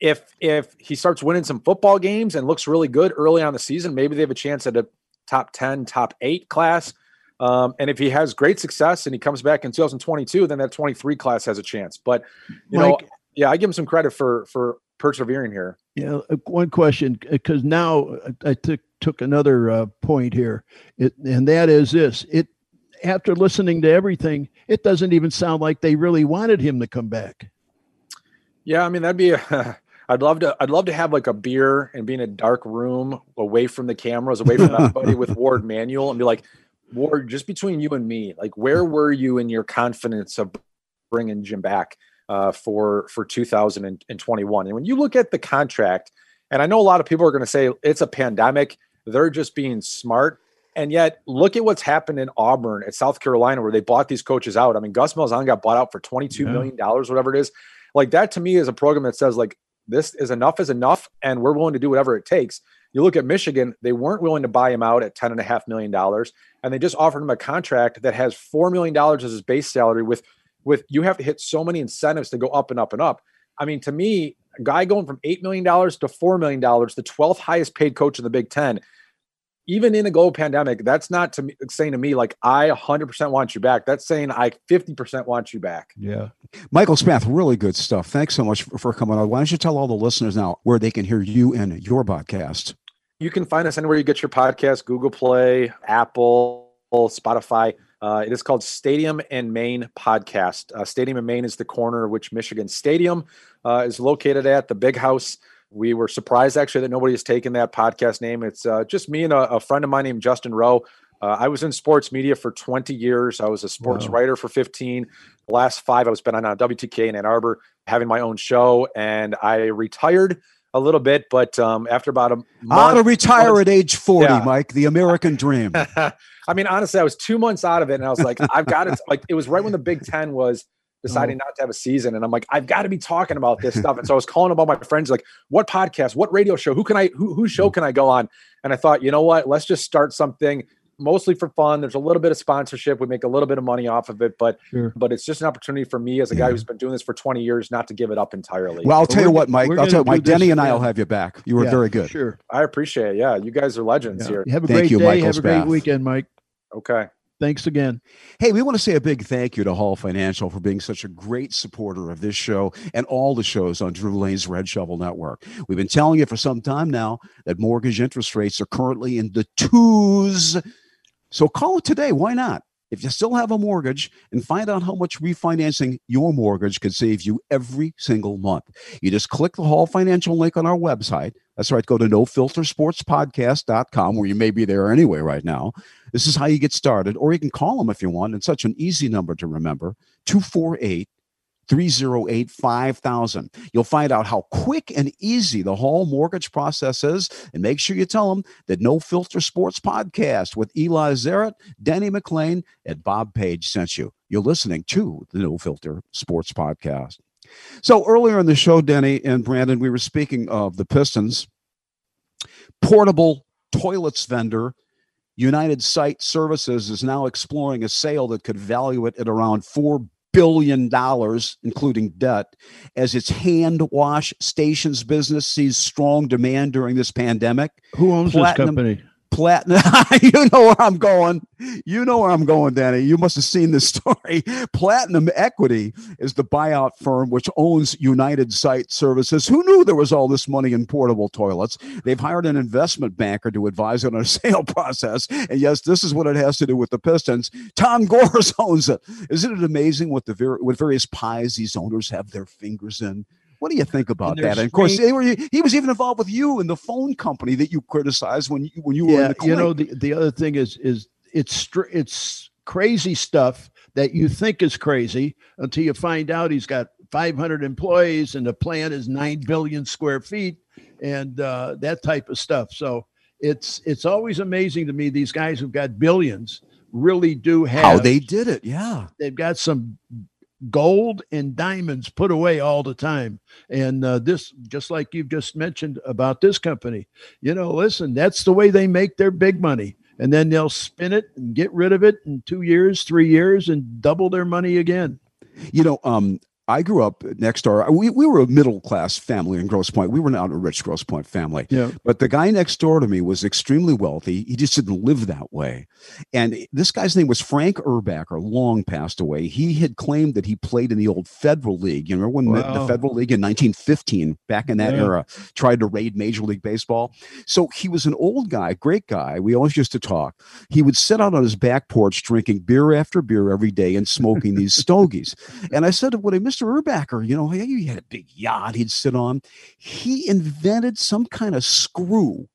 If if he starts winning some football games and looks really good early on the season, maybe they have a chance at a top 10, top eight class Um, and if he has great success and he comes back in 2022, then that 23 class has a chance. But you Mike, know, yeah, I give him some credit for for persevering here. Yeah, uh, one question because now uh, I took took another uh, point here, it, and that is this: it after listening to everything, it doesn't even sound like they really wanted him to come back. Yeah, I mean that'd be a. I'd love to. I'd love to have like a beer and be in a dark room, away from the cameras, away from everybody, with Warde Manuel, and be like, Warde, just between you and me, like where were you in your confidence of bringing Jim back uh, for for 2021? And when you look at the contract, and I know a lot of people are going to say it's a pandemic, they're just being smart. And yet, look at what's happened in Auburn at South Carolina, where they bought these coaches out. I mean, Gus Malzahn got bought out for twenty-two yeah. million dollars, whatever it is. Like that to me is a program that says like this is enough is enough, and we're willing to do whatever it takes. You look at Michigan; they weren't willing to buy him out at ten and a half million dollars, and they just offered him a contract that has four million dollars as his base salary. With with you have to hit so many incentives to go up and up and up. I mean, to me, a guy going from eight million dollars to four million dollars, the twelfth highest paid coach in the Big Ten even in a global pandemic, that's not to me, saying to me like I 100% want you back. That's saying I 50% want you back. Yeah. Michael Spath, really good stuff. Thanks so much for, for coming on. Why don't you tell all the listeners now where they can hear you and your podcast? You can find us anywhere you get your podcast, Google Play, Apple, Spotify. Uh, it is called Stadium and Main Podcast. Uh, Stadium and Main is the corner which Michigan Stadium uh, is located at, the big house. We were surprised actually that nobody has taken that podcast name. It's uh, just me and a, a, friend of mine named Justin Rowe. Uh, I was in sports media for 20 years. I was a sports wow. writer for 15. The last five, I was been on a WTK in Ann Arbor, having my own show, and I retired a little bit. But um, after about a month, how to retire months, at age 40, yeah. Mike, the American dream. I mean, honestly, I was two months out of it, and I was like, I've got it. Like, it was right when the Big Ten was deciding oh. not to have a season. And I'm like, I've got to be talking about this stuff. And so I was calling about my friends, like, what podcast, what radio show, who can I, who, whose show mm. can I go on? And I thought, you know what, let's just start something mostly for fun. There's a little bit of sponsorship. We make a little bit of money off of it, but sure. but it's just an opportunity for me as a guy who's been doing this for 20 years not to give it up entirely. Well, I'll tell you what, Mike. I'll tell you, Mike Denny and I will have you back. You were yeah, very good. Sure. I appreciate it. Yeah, you guys are legends yeah. here. have a Thank great you, day. Michael have Spath. a great weekend, Mike. Okay. Thanks again. Hey, we want to say a big thank you to Hall Financial for being such a great supporter of this show and all the shows on Drew Lane's Red Shovel Network. We've been telling you for some time now that mortgage interest rates are currently in the twos. So call it today. Why not? If you still have a mortgage and find out how much refinancing your mortgage could save you every single month. You just click the Hall Financial link on our website. That's right. Go to nofiltersportspodcast.com where you may be there anyway right now. This is how you get started, or you can call them if you want. It's such an easy number to remember 248 308 5000. You'll find out how quick and easy the whole mortgage process is. And make sure you tell them that No Filter Sports Podcast with Eli Zaret, Denny McLain, and Bob Page sent you. You're listening to the No Filter Sports Podcast. So earlier in the show, Denny and Brandon, we were speaking of the Pistons. Portable toilets vendor United Site Services is now exploring a sale that could value it at around four billion dollars, including debt, as its hand wash stations business sees strong demand during this pandemic. Who owns Platinum, this company? Platinum. you know where I'm going. You know where I'm going, Danny. You must have seen this story. Platinum Equity is the buyout firm which owns United Site Services. Who knew there was all this money in portable toilets? They've hired an investment banker to advise on a sale process. And yes, this is what it has to do with the Pistons. Tom Gores owns it. Isn't it amazing what the ver- what various pies these owners have their fingers in? What do you think about that? And of course, were, he was even involved with you in the phone company that you criticized when you, when you yeah, were in the You know, the, the other thing is is it's it's crazy stuff that you think is crazy until you find out he's got 500 employees and the plant is 9 billion square feet and uh, that type of stuff. So it's it's always amazing to me these guys who've got billions really do have how they did it. Yeah, they've got some gold and diamonds put away all the time. And uh, this, just like you've just mentioned about this company, you know, listen, that's the way they make their big money. And then they'll spin it and get rid of it in two years, three years, and double their money again. You know, um, I grew up next door. We, we were a middle class family in Grosse Pointe. We were not a rich Grosse Pointe family. Yeah. But the guy next door to me was extremely wealthy. He just didn't live that way. And this guy's name was Frank Urbacher, long passed away. He had claimed that he played in the old Federal League. You remember when wow. the Federal League in 1915, back in that yeah. era, tried to raid Major League Baseball? So he was an old guy, great guy. We always used to talk. He would sit out on his back porch drinking beer after beer every day and smoking these stogies. And I said What to him, Mr. Urbacher, you know, he had a big yacht he'd sit on. He invented some kind of screw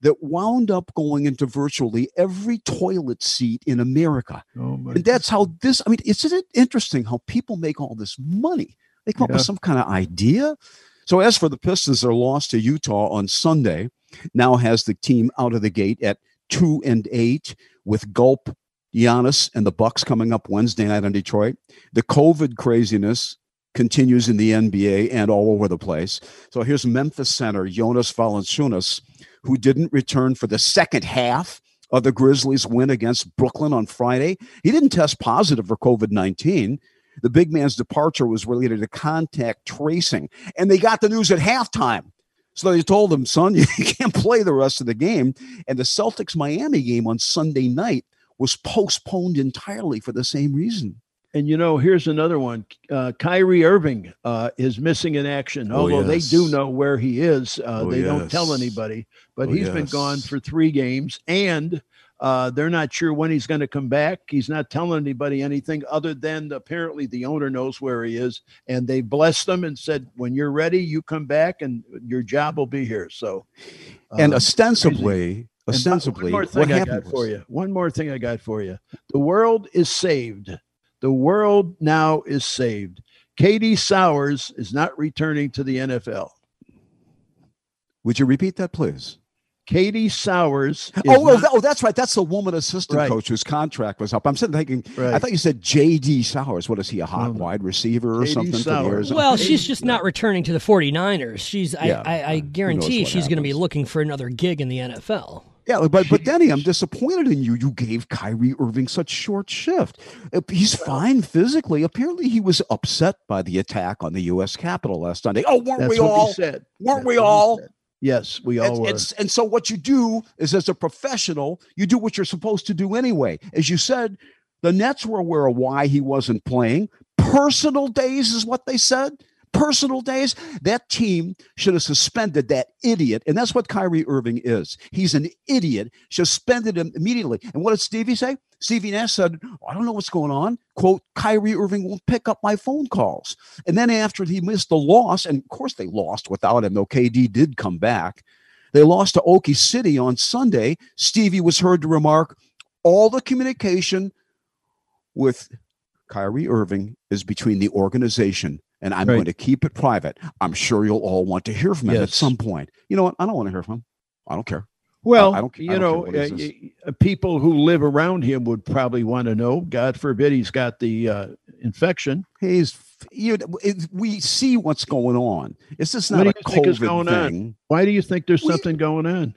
that wound up going into virtually every toilet seat in America. Oh and that's how this, I mean, isn't it interesting how people make all this money? They come yeah. up with some kind of idea. So, as for the Pistons, their loss to Utah on Sunday now has the team out of the gate at two and eight with Gulp Giannis and the Bucks coming up Wednesday night in Detroit. The COVID craziness continues in the NBA and all over the place. So here's Memphis center Jonas Valanciunas, who didn't return for the second half of the Grizzlies' win against Brooklyn on Friday. He didn't test positive for COVID 19. The big man's departure was related to contact tracing, and they got the news at halftime. So they told him, son, you can't play the rest of the game. And the Celtics Miami game on Sunday night was postponed entirely for the same reason. And you know, here's another one. Uh, Kyrie Irving uh, is missing in action, oh, although yes. they do know where he is. Uh, oh, they yes. don't tell anybody, but oh, he's yes. been gone for three games, and uh, they're not sure when he's going to come back. He's not telling anybody anything other than apparently the owner knows where he is, and they blessed them and said, "When you're ready, you come back, and your job will be here." So, and um, ostensibly. Crazy. Ostensibly, one more thing I got for you. One more thing I got for you. The world is saved the world now is saved. Katie Sowers is not returning to the NFL. Would you repeat that, please? Katie Sowers. Oh, oh, not, oh, that's right. That's the woman assistant right. coach whose contract was up. I'm sitting thinking, right. I thought you said J.D. Sowers. What is he, a hot wide receiver or something? Sowers. Well, she's just not returning to the 49ers. She's, yeah. I, I, I guarantee she's going to be looking for another gig in the NFL. Yeah, but but Denny, I'm disappointed in you. You gave Kyrie Irving such short shift. Uh, he's fine physically. Apparently, he was upset by the attack on the U.S. Capitol last Sunday. Oh, weren't That's we all? Said. Weren't That's we all? Yes, we all and, were. And, and so, what you do is, as a professional, you do what you're supposed to do anyway. As you said, the Nets were aware of why he wasn't playing. Personal days is what they said personal days, that team should have suspended that idiot. And that's what Kyrie Irving is. He's an idiot. Suspended him immediately. And what did Stevie say? Stevie Nash said, I don't know what's going on. Quote, Kyrie Irving won't pick up my phone calls. And then after he missed the loss, and of course they lost without him, though KD did come back. They lost to Okie City on Sunday. Stevie was heard to remark, all the communication with Kyrie Irving is between the organization and I'm right. going to keep it private. I'm sure you'll all want to hear from him yes. at some point. You know what? I don't want to hear from him. I don't care. Well, I, I don't, you know, uh, people who live around him would probably want to know. God forbid he's got the uh, infection. He's you know, it, we see what's going on. It's just not what a COVID thing. On? Why do you think there's we, something going on?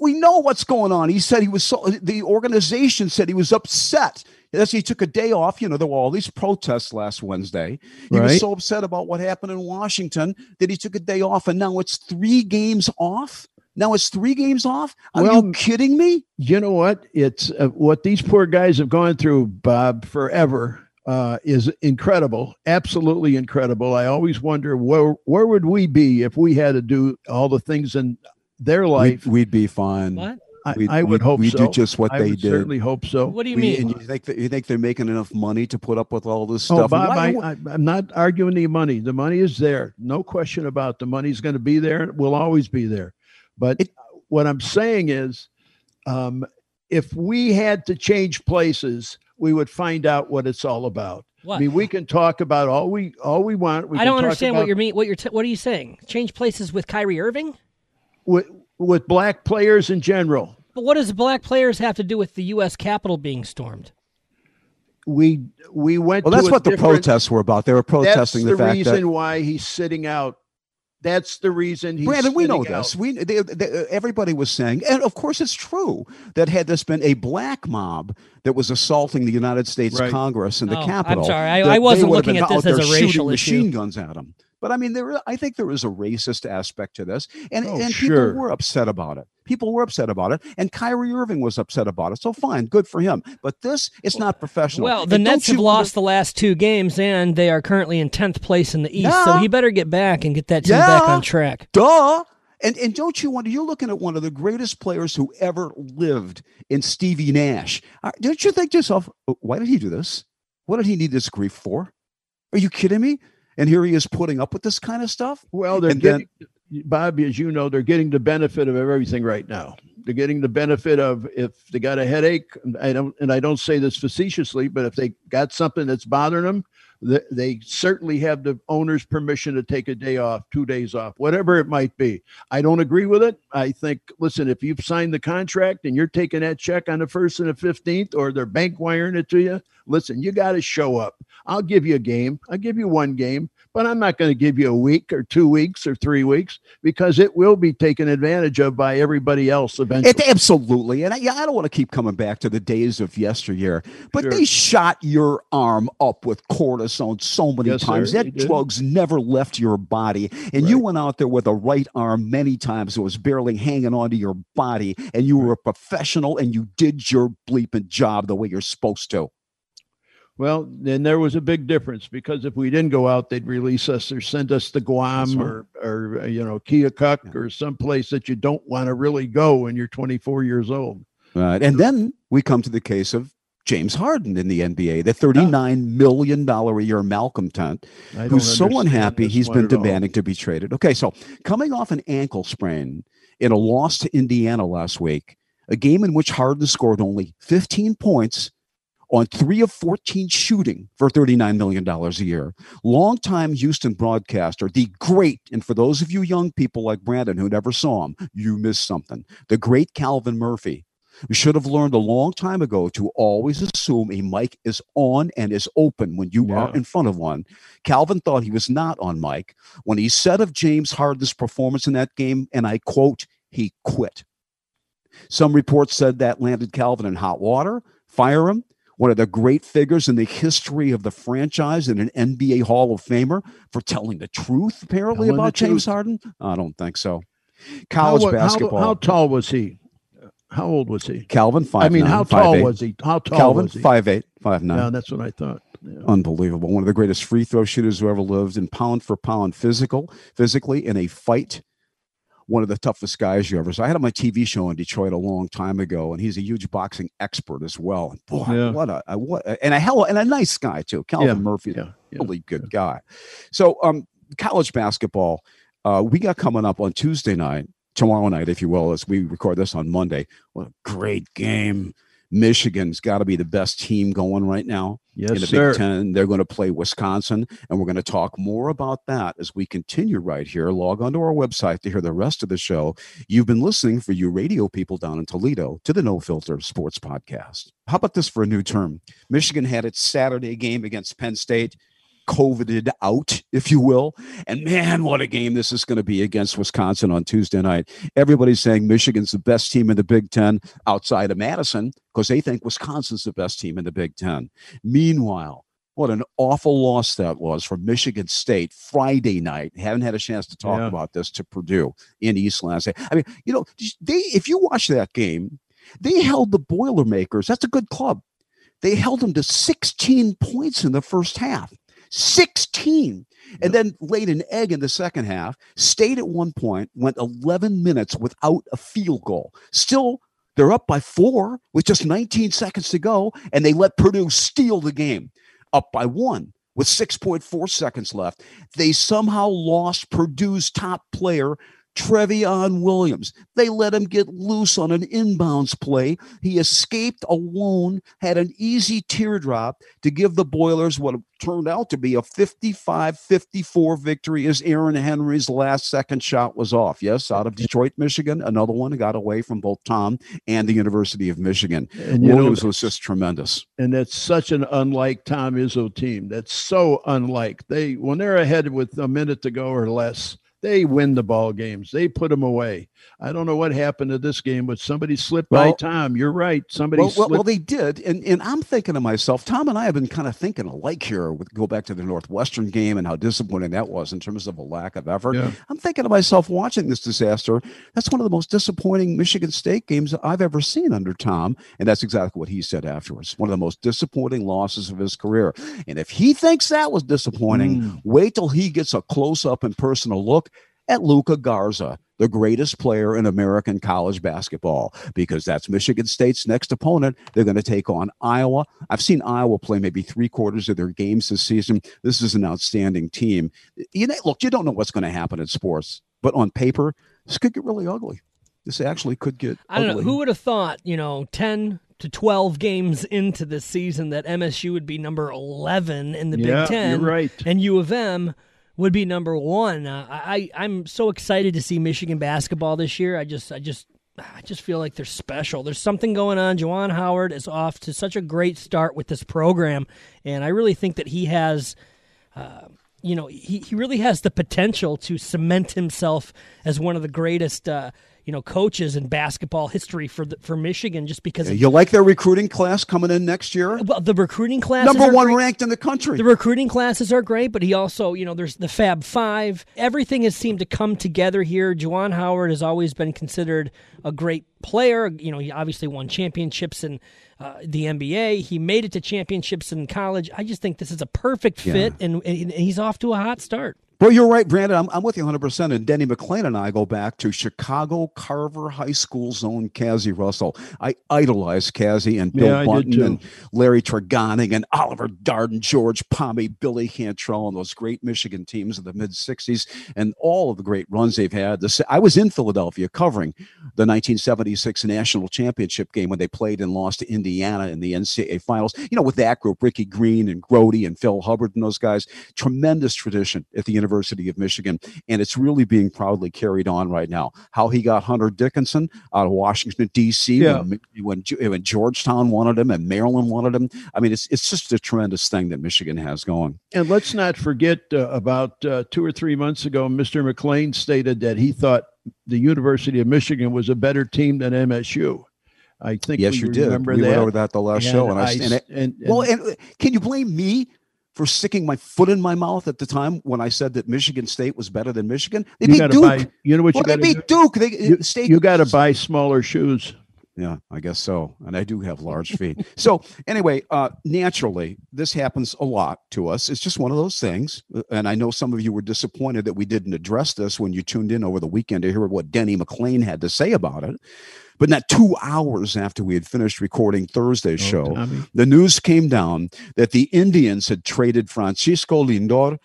We know what's going on. He said he was so. The organization said he was upset that's he took a day off. You know, there were all these protests last Wednesday. He right. was so upset about what happened in Washington that he took a day off, and now it's three games off. Now it's three games off. Are well, you kidding me? You know what? It's uh, what these poor guys have gone through, Bob, forever. Uh, is incredible, absolutely incredible. I always wonder where where would we be if we had to do all the things in their life? We'd, we'd be fine. What? I, I would hope we so. do just what I they did. Certainly hope so. What do you we, mean? And you think that, you think they're making enough money to put up with all this oh, stuff? Bob, I, I, I'm not arguing the money. The money is there, no question about the money's going to be there. It will always be there. But it, what I'm saying is, um, if we had to change places, we would find out what it's all about. What? I mean, we can talk about all we all we want. We I don't understand what you're mean. What you're t- what are you saying? Change places with Kyrie Irving? With with black players in general. But what does black players have to do with the U.S. Capitol being stormed? We we went. Well, that's what the protests were about. They were protesting the, the reason that, why he's sitting out That's the reason. He's Brandon, we know this. We they, they, everybody was saying, and of course it's true that had this been a black mob that was assaulting the United States right. Congress and the oh, Capitol, I'm sorry, I, I wasn't looking at this as a racial issue. machine guns at them. But I mean, there I think there is a racist aspect to this, and oh, and sure. people were upset about it. People were upset about it, and Kyrie Irving was upset about it. So fine, good for him. But this, it's not professional. Well, the and Nets have lost the last two games, and they are currently in tenth place in the East. Yeah. So he better get back and get that team yeah. back on track. Duh. And and don't you wonder? You're looking at one of the greatest players who ever lived in Stevie Nash. Uh, don't you think to yourself, oh, why did he do this? What did he need this grief for? Are you kidding me? And here he is putting up with this kind of stuff. Well, they're and getting, then, Bobby, as you know, they're getting the benefit of everything right now. They're getting the benefit of if they got a headache. I don't, and I don't say this facetiously, but if they got something that's bothering them, they, certainly have the owner's permission to take a day off, two days off, whatever it might be. I don't agree with it. I think, listen, if you've signed the contract and you're taking that check on the first and the fifteenth, or they're bank wiring it to you, listen, you got to show up. I'll give you a game. I'll give you one game, but I'm not going to give you a week or two weeks or three weeks because it will be taken advantage of by everybody else eventually. It, absolutely. And I, yeah, I don't want to keep coming back to the days of yesteryear, but sure. they shot your arm up with cortisone so many yes, times. Sir, that drugs never left your body. And right. you went out there with a right arm many times. It was barely hanging onto your body. And you were a professional and you did your bleeping job the way you're supposed to. Well, then there was a big difference because if we didn't go out, they'd release us or send us to Guam right. or, or uh, you know, Keokuk yeah. or someplace that you don't want to really go when you're 24 years old. Right, and then we come to the case of James Harden in the NBA, the thirty-nine million dollar a year malcontent, who's so unhappy he's been demanding to be traded. Okay, so coming off an ankle sprain in a loss to Indiana last week, a game in which Harden scored only 15 points on three of 14 shooting for $39 million a year. Longtime Houston broadcaster, the great, and for those of you young people like Brandon who never saw him, you missed something. The great Calvin Murphy. We should have learned a long time ago to always assume a mic is on and is open when you yeah. are in front of one. Calvin thought he was not on mic when he said of James Harden's performance in that game, and I quote, he quit. Some reports said that landed Calvin in hot water, fire him, one of the great figures in the history of the franchise and an NBA Hall of Famer for telling the truth, apparently, telling about James truth. Harden? I don't think so. College how, basketball. How, how, tall was he? How old was he? Calvin, five. I mean, nine, how tall eight. was he? How tall Calvin, was he? five eight, five nine. Yeah, that's what I thought. Yeah. Unbelievable. One of the greatest free throw shooters who ever lived, and pound for pound, physical, physically in a fight one of the toughest guys you ever saw. I had him on my TV show in Detroit a long time ago, and he's a huge boxing expert as well. And boy, yeah. what a, a, what a, and a hell and a nice guy too. Calvin yeah. Murphy, yeah. really good guy. So, um, college basketball, uh, we got coming up on Tuesday night, tomorrow night, if you will, as we record this on Monday. What a great game! Michigan's got to be the best team going right now yes, in the sir. Big Ten. They're going to play Wisconsin, and we're going to talk more about that as we continue right here. Log on to our website to hear the rest of the show. You've been listening for you radio people down in Toledo to the No Filter Sports Podcast. How about this for a new term? Michigan had its Saturday game against Penn State. COVIDed out, if you will. And man, what a game this is going to be against Wisconsin on Tuesday night. Everybody's saying Michigan's the best team in the Big Ten outside of Madison because they think Wisconsin's the best team in the Big Ten. Meanwhile, what an awful loss that was for Michigan State Friday night. Haven't had a chance to talk yeah. about this to Purdue in East Lansing. I mean, you know, they if you watch that game, they held the Boilermakers. That's a good club. They held them to 16 points in the first half. 16. And then laid an egg in the second half, stayed at one point, went 11 minutes without a field goal. Still, they're up by four with just 19 seconds to go, and they let Purdue steal the game up by one with 6.4 seconds left. They somehow lost Purdue's top player Trevion Williams. They let him get loose on an inbounds play. He escaped alone, had an easy teardrop to give the Boilers what turned out to be a 55 54 victory as Aaron Henry's last second shot was off. Yes, out of Detroit, Michigan. Another one got away from both Tom and the University of Michigan. And Williams know, was just tremendous. And that's such an unlike Tom Izzo team. That's so unlike. They when they're ahead with a minute to go or less they win the ball games. They put them away. I don't know what happened to this game, but somebody slipped well, by Tom. You're right. Somebody well, slipped. Well, they did, and and I'm thinking to myself, Tom and I have been kind of thinking alike here. With go back to the Northwestern game and how disappointing that was in terms of a lack of effort. Yeah. I'm thinking to myself, watching this disaster, that's one of the most disappointing Michigan State games I've ever seen under Tom, and that's exactly what he said afterwards. One of the most disappointing losses of his career. And if he thinks that was disappointing, mm. wait till he gets a close up and personal look at Luka Garza, the greatest player in American college basketball, because that's Michigan State's next opponent. They're going to take on Iowa. I've seen Iowa play maybe three quarters of their games this season. This is an outstanding team. You know, look, you don't know what's going to happen in sports, but on paper, this could get really ugly. This actually could get. I don't ugly. know who would have thought. You know, ten to 12 games into this season that MSU would be number 11 in the yeah, Big Ten. You're right. And U of M would be number one. Uh, I I'm so excited to see Michigan basketball this year. I just I just I just feel like they're special. There's something going on. Juwan Howard is off to such a great start with this program, and I really think that he has. Uh, you know, he, he really has the potential to cement himself as one of the greatest uh, you know coaches in basketball history for the, for Michigan just because yeah, you like their recruiting class coming in next year. Well, the recruiting class number one great. ranked in the country. The recruiting classes are great, but he also you know there's the Fab Five. Everything has seemed to come together here. Juwan Howard has always been considered a great player. You know, he obviously won championships in uh, the NBA. He made it to championships in college. I just think this is a perfect fit, yeah. and, and he's off to a hot start. Well, you're right, Brandon. I'm, I'm with you 100%. And Denny McLain and I go back to Chicago Carver High School's own Cazzie Russell. I idolize Cazzie and Bill yeah, Bunting and Larry Tregoning and Oliver Darden, George Pomey, Billy Cantrell, and those great Michigan teams of the mid 60s and all of the great runs they've had. I was in Philadelphia covering the 1976 national championship game when they played and lost to Indiana in the NCAA finals. You know, with that group, Ricky Green and Grody and Phil Hubbard and those guys, tremendous tradition at the University University of Michigan, and it's really being proudly carried on right now. How he got Hunter Dickinson out of Washington D.C. Yeah. When, when, when Georgetown wanted him and Maryland wanted him. I mean, it's it's just a tremendous thing that Michigan has going. And let's not forget uh, about uh, two or three months ago, Mr. McLain stated that he thought the University of Michigan was a better team than MSU. I think yes, you did. Remember we that. went over that the last and show, and I, and, it, and, well, and can you blame me for sticking my foot in my mouth at the time when I said that Michigan State was better than Michigan. They you beat Duke. Buy, you know what well, you got to beat Duke. They, you, State. You got to buy smaller shoes. Yeah, I guess so. And I do have large feet. so anyway, uh, naturally, this happens a lot to us. It's just one of those things. And I know some of you were disappointed that we didn't address this when you tuned in over the weekend to hear what Denny McLain had to say about it. But not two hours after we had finished recording Thursday's oh, show, Tommy. the news came down that the Indians had traded Francisco Lindor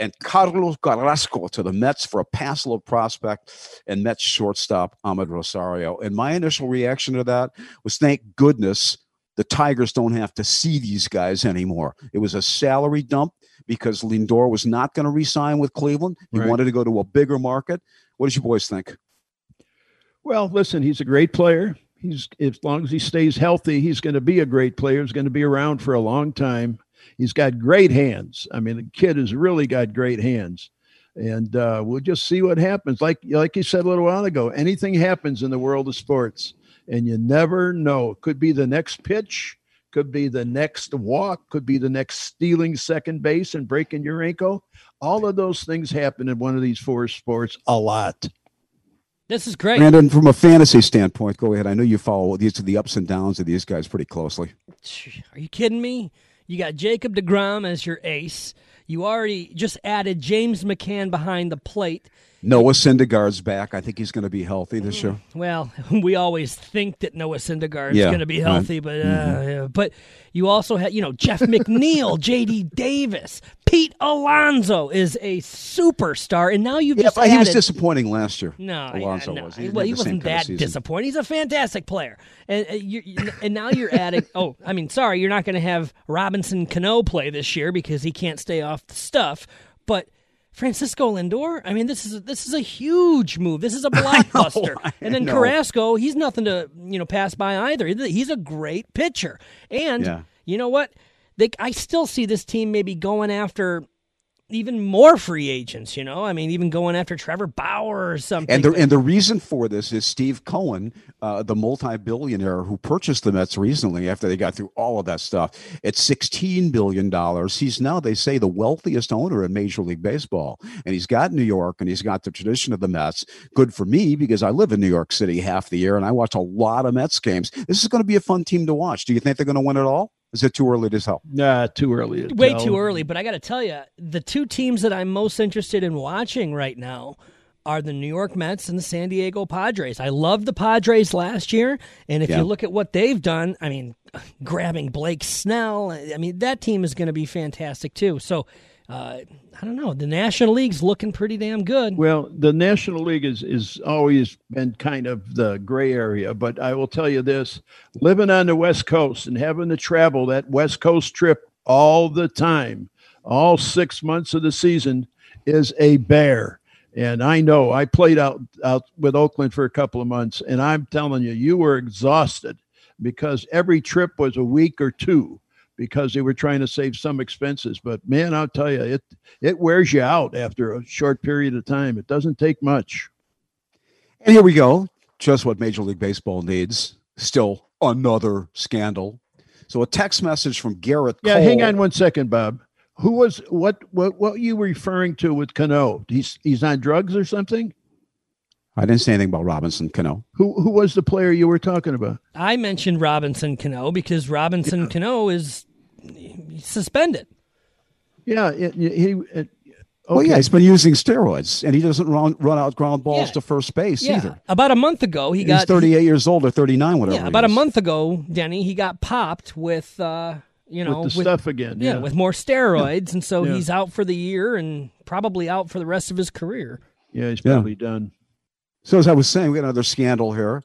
and Carlos Carrasco to the Mets for a Pass-a-Love prospect and Mets shortstop Amed Rosario. And my initial reaction to that was thank goodness the Tigers don't have to see these guys anymore. It was a salary dump because Lindor was not going to re-sign with Cleveland. He right. wanted to go to a bigger market. What did you boys think? Well, listen, he's a great player. He's as long as he stays healthy, he's going to be a great player. He's going to be around for a long time. He's got great hands. I mean, the kid has really got great hands, and uh, we'll just see what happens. Like like you said a little while ago, anything happens in the world of sports, and you never know. It could be the next pitch, could be the next walk, could be the next stealing second base and breaking your ankle. All of those things happen in one of these four sports a lot. This is great. Brandon, from a fantasy standpoint, go ahead. I know you follow these the ups and downs of these guys pretty closely. Are you kidding me? You got Jacob deGrom as your ace. You already just added James McCann behind the plate. Noah Syndergaard's back. I think he's going to be healthy this year. Well, we always think that Noah Syndergaard's yeah, going to be healthy, right. but uh, mm-hmm. yeah. but you also have you know Jeff McNeil, J.D. Davis, Pete Alonso is a superstar, and now you've yeah, just added, he was disappointing last year. No, Alonso no, was. He well, he wasn't that disappointing. He's a fantastic player, and uh, you, and now you're adding. oh, I mean, sorry, you're not going to have Robinson Cano play this year because he can't stay off the stuff, but Francisco Lindor. I mean, this is a, this is a huge move. This is a blockbuster. I know, and then Carrasco, he's nothing to you know pass by either. He's a great pitcher. And yeah. you know what? They, I still see this team maybe going after even more free agents. You know, I mean, even going after Trevor Bauer or something. And the and the reason for this is Steve Cohen, uh, the multi-billionaire who purchased the Mets recently after they got through all of that stuff at sixteen billion dollars. He's now they say the wealthiest owner in Major League Baseball, and he's got New York and he's got the tradition of the Mets. Good for me because I live in New York City half the year and I watch a lot of Mets games. This is going to be a fun team to watch. Do you think they're going to win it all? Is it too early to tell? Nah, too early. To Way tell. too early. But I got to tell you, the two teams that I'm most interested in watching right now are the New York Mets and the San Diego Padres. I loved the Padres last year, and if yeah. you look at what they've done, I mean, grabbing Blake Snell, I mean that team is going to be fantastic too. So uh, I don't know. The National League's looking pretty damn good. Well, the National League is is always been kind of the gray area, but I will tell you this: living on the West Coast and having to travel that West Coast trip all the time, all six months of the season, is a bear. And I know I played out out with Oakland for a couple of months, and I'm telling you, you were exhausted because every trip was a week or two because they were trying to save some expenses. But man, I'll tell you, it it wears you out after a short period of time. It doesn't take much. And here we go. Just what Major League Baseball needs. Still another scandal. So a text message from Garrett. Yeah, Cole. hang on one second, Bob. Who was what what what you referring to with Cano? He's he's on drugs or something? I didn't say anything about Robinson Cano. Who who was the player you were talking about? I mentioned Robinson Cano because Robinson yeah. Cano is suspended. Yeah, it, he. It, okay. Well, yeah, he's been using steroids, and he doesn't run run out ground balls yeah. to first base yeah. either. About a month ago, he got. He's 38 years old or 39, whatever. Yeah, about a month ago, Denny, he got popped with. Uh, you know, with the with, stuff again. Yeah, with more steroids, and so he's out for the year and probably out for the rest of his career. Yeah, he's probably done. So as I was saying, we got another scandal here.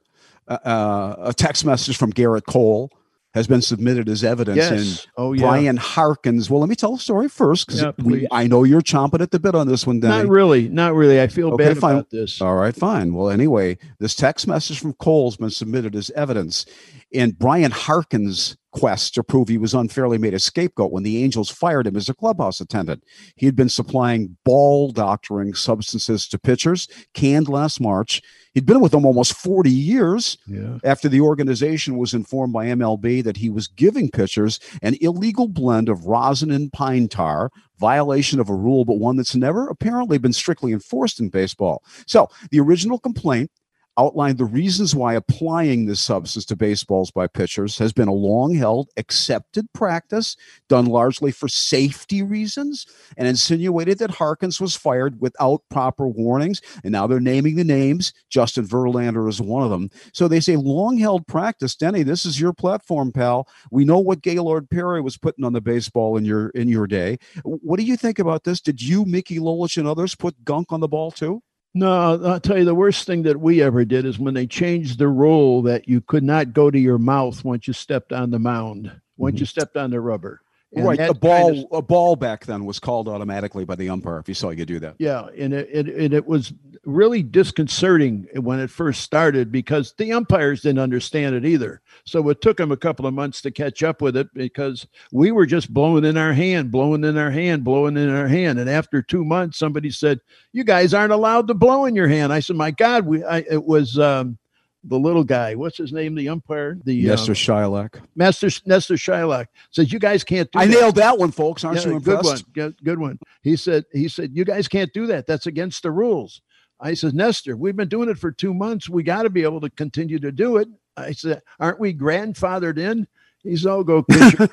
Uh, uh, a text message from Gerrit Cole has been submitted as evidence. Yes. And oh, yeah. Brian Harkins. Well, let me tell the story first because yeah, I know you're chomping at the bit on this one. Danny. Not really. Not really. I feel okay, bad fine. about this. All right, fine. Well, anyway, this text message from Cole's been submitted as evidence. In Brian Harkins' quest to prove he was unfairly made a scapegoat when the Angels fired him as a clubhouse attendant. He had been supplying ball doctoring substances to pitchers, canned last March. He'd been with them almost 40 years yeah. after the organization was informed by MLB that he was giving pitchers an illegal blend of rosin and pine tar, violation of a rule, but one that's never apparently been strictly enforced in baseball. So the original complaint outlined the reasons why applying this substance to baseballs by pitchers has been a long held accepted practice done largely for safety reasons and insinuated that Harkins was fired without proper warnings. And now they're naming the names. Justin Verlander is one of them. So they say long held practice. Denny, this is your platform, pal. We know what Gaylord Perry was putting on the baseball in your in your day. What do you think about this? Did you, Mickey Lolich, and others put gunk on the ball too? No, I'll tell you the worst thing that we ever did is when they changed the rule that you could not go to your mouth once you stepped on the mound, once mm-hmm. you stepped on the rubber. And right, a ball kind of, a ball back then was called automatically by the umpire if he saw you do that. Yeah, and it, it, and it was really disconcerting when it first started because the umpires didn't understand it either. So it took them a couple of months to catch up with it because we were just blowing in our hand, blowing in our hand, blowing in our hand. And after two months, somebody said, "You guys aren't allowed to blow in your hand." I said, "My God, we." I, it was. Um, the little guy. What's his name? The umpire. The Nestor um, Chylak. Master Nestor Chylak says you guys can't do. I that. nailed that one, folks. Aren't yeah, you impressed? Good one. Good, good one. He said. He said you guys can't do that. That's against the rules. I said, Nestor, we've been doing it for two months. We got to be able to continue to do it. I said, aren't we grandfathered in? He's all go pitcher.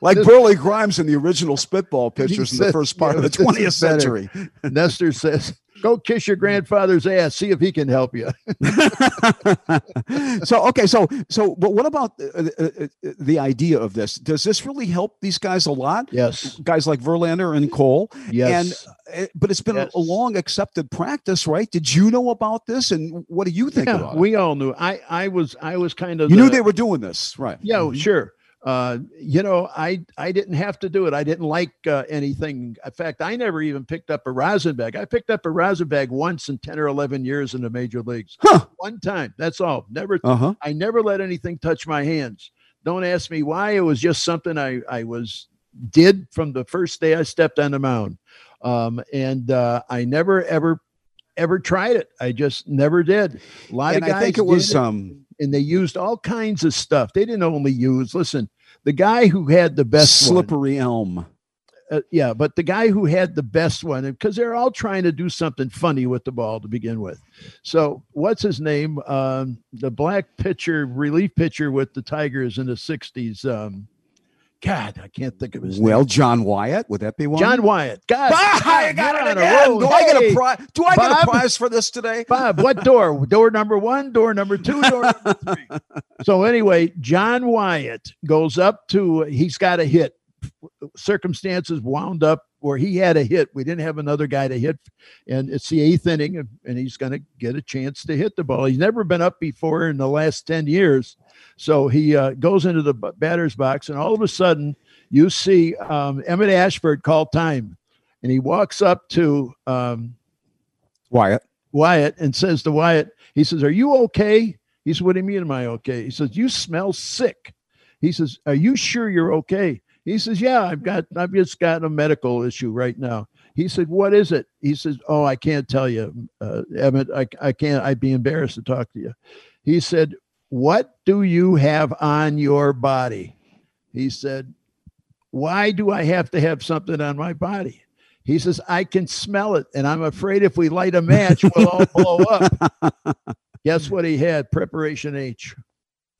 like Burleigh Grimes in the original spitball pictures in the first part of the 20th century. Nestor says, go kiss your grandfather's ass. See if he can help you. So okay so so but what about uh, uh, uh, the idea of this? Does this really help these guys a lot? Yes. Guys like verlander and cole? Yes. and but it's been yes. a, a, long accepted practice right? Did you know about this? And what do you think yeah, about we it? all knew. I i was i was kind of you the, knew they were doing this right. Yeah mm-hmm. sure uh, you know, I I didn't have to do it. I didn't like uh, anything. In fact, I never even picked up a rosin bag. I picked up a rosin bag once in ten or eleven years in the major leagues. Huh. One time. That's all. Never. Uh-huh. I never let anything touch my hands. Don't ask me why. It was just something I I was did from the first day I stepped on the mound. Um, and uh, I never ever ever tried it. I just never did. A lot and of guys I think it was it, um and they used all kinds of stuff. They didn't only use listen, the guy who had the best slippery one, elm. Uh, yeah, but the guy who had the best one, because they're all trying to do something funny with the ball to begin with. So, what's his name? Um, the black pitcher, relief pitcher with the Tigers in the '60s. Um, God, I can't think of his well, name. Well, John Wyatt. Would that be one? John Wyatt. God, Bob, I got it again. Do hey, I get a prize? Do I Bob, get a prize for this today? Bob, what door? door number one, door number two, door number three. So anyway, John Wyatt goes up to. He's got a hit. Circumstances wound up where he had a hit. We didn't have another guy to hit, and it's the eighth inning, and he's going to get a chance to hit the ball. He's never been up before in the last ten years, so he uh, goes into the batter's box, and all of a sudden, you see um, Emmett Ashford call time, and he walks up to um, Wyatt. Wyatt and says to Wyatt, he says, "Are you okay?" He says, "What do you mean, am I okay?" He says, "You smell sick." He says, "Are you sure you're okay?" He says, "Yeah, I've got, I've just got a medical issue right now." He said, "What is it?" He says, "Oh, I can't tell you, uh, Emmett. I, I can't. I'd be embarrassed to talk to you." He said, "What do you have on your body?" He said, "Why do I have to have something on my body?" He says, "I can smell it, and I'm afraid if we light a match, we'll all blow up." Guess what he had? Preparation H.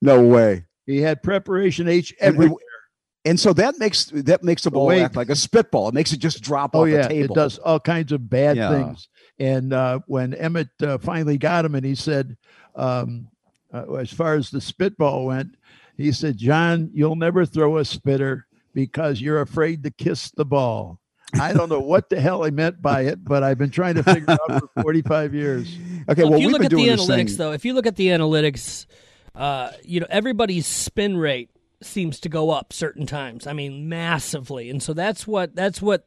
No way. He had preparation H everywhere. And so that makes that makes the ball Wait. act like a spitball. It makes it just drop oh, off yeah, the table. It does all kinds of bad yeah. things. And uh, when Emmett uh, finally got him, and he said, um, uh, as far as the spitball went, he said, "John, you'll never throw a spitter because you're afraid to kiss the ball." I don't know what the hell he meant by it, but I've been trying to figure out for 45 years. Okay, well, if you look at the analytics, though, if you look at the analytics, uh, you know everybody's spin rate seems to go up certain times. I mean, massively, and so that's what that's what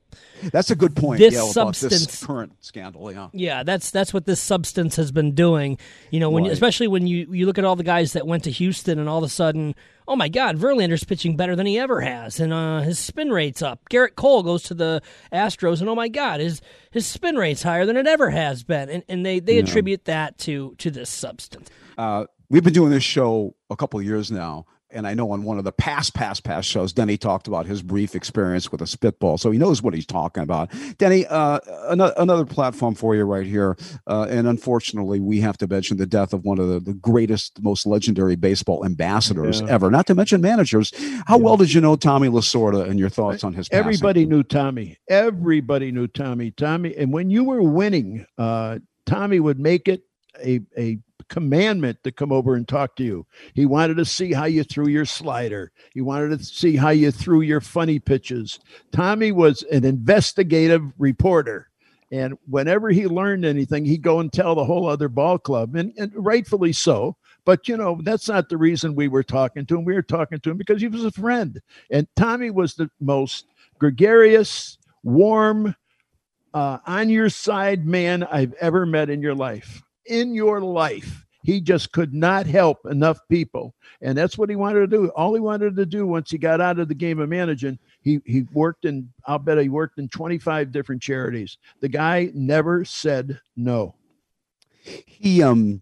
that's a good point. This yeah, substance, this current scandal, yeah, yeah, that's that's what this substance has been doing. You know, when right. especially when you you look at all the guys that went to Houston, and all of a sudden, oh my God, Verlander's pitching better than he ever has, and uh, his spin rate's up. Gerrit Cole goes to the Astros, and oh my God, his his spin rate's higher than it ever has been, and and they they yeah. attribute that to to this substance. Uh, we've been doing this show a couple years now and I know on one of the past, past, past shows, Denny talked about his brief experience with a spitball, so he knows what he's talking about. Denny, uh, another, another platform for you right here, uh, and unfortunately, we have to mention the death of one of the, the greatest, most legendary baseball ambassadors yeah. ever. Not to mention managers. How yeah. well did you know Tommy Lasorda, and your thoughts on his? Everybody passing? knew Tommy. Everybody knew Tommy. Tommy, and when you were winning, uh, Tommy would make it a a commandment to come over and talk to you. He wanted to see how you threw your slider. He wanted to see how you threw your funny pitches. Tommy was an investigative reporter. And whenever he learned anything, he'd go and tell the whole other ball club, and, and rightfully so. But you know, that's not the reason we were talking to him. We were talking to him because he was a friend. And Tommy was the most gregarious, warm, uh, on your side man I've ever met in your life in your life. He just could not help enough people. And that's what he wanted to do. All he wanted to do once he got out of the game of managing, he, he worked in, I'll bet he worked in 25 different charities. The guy never said no. He, um,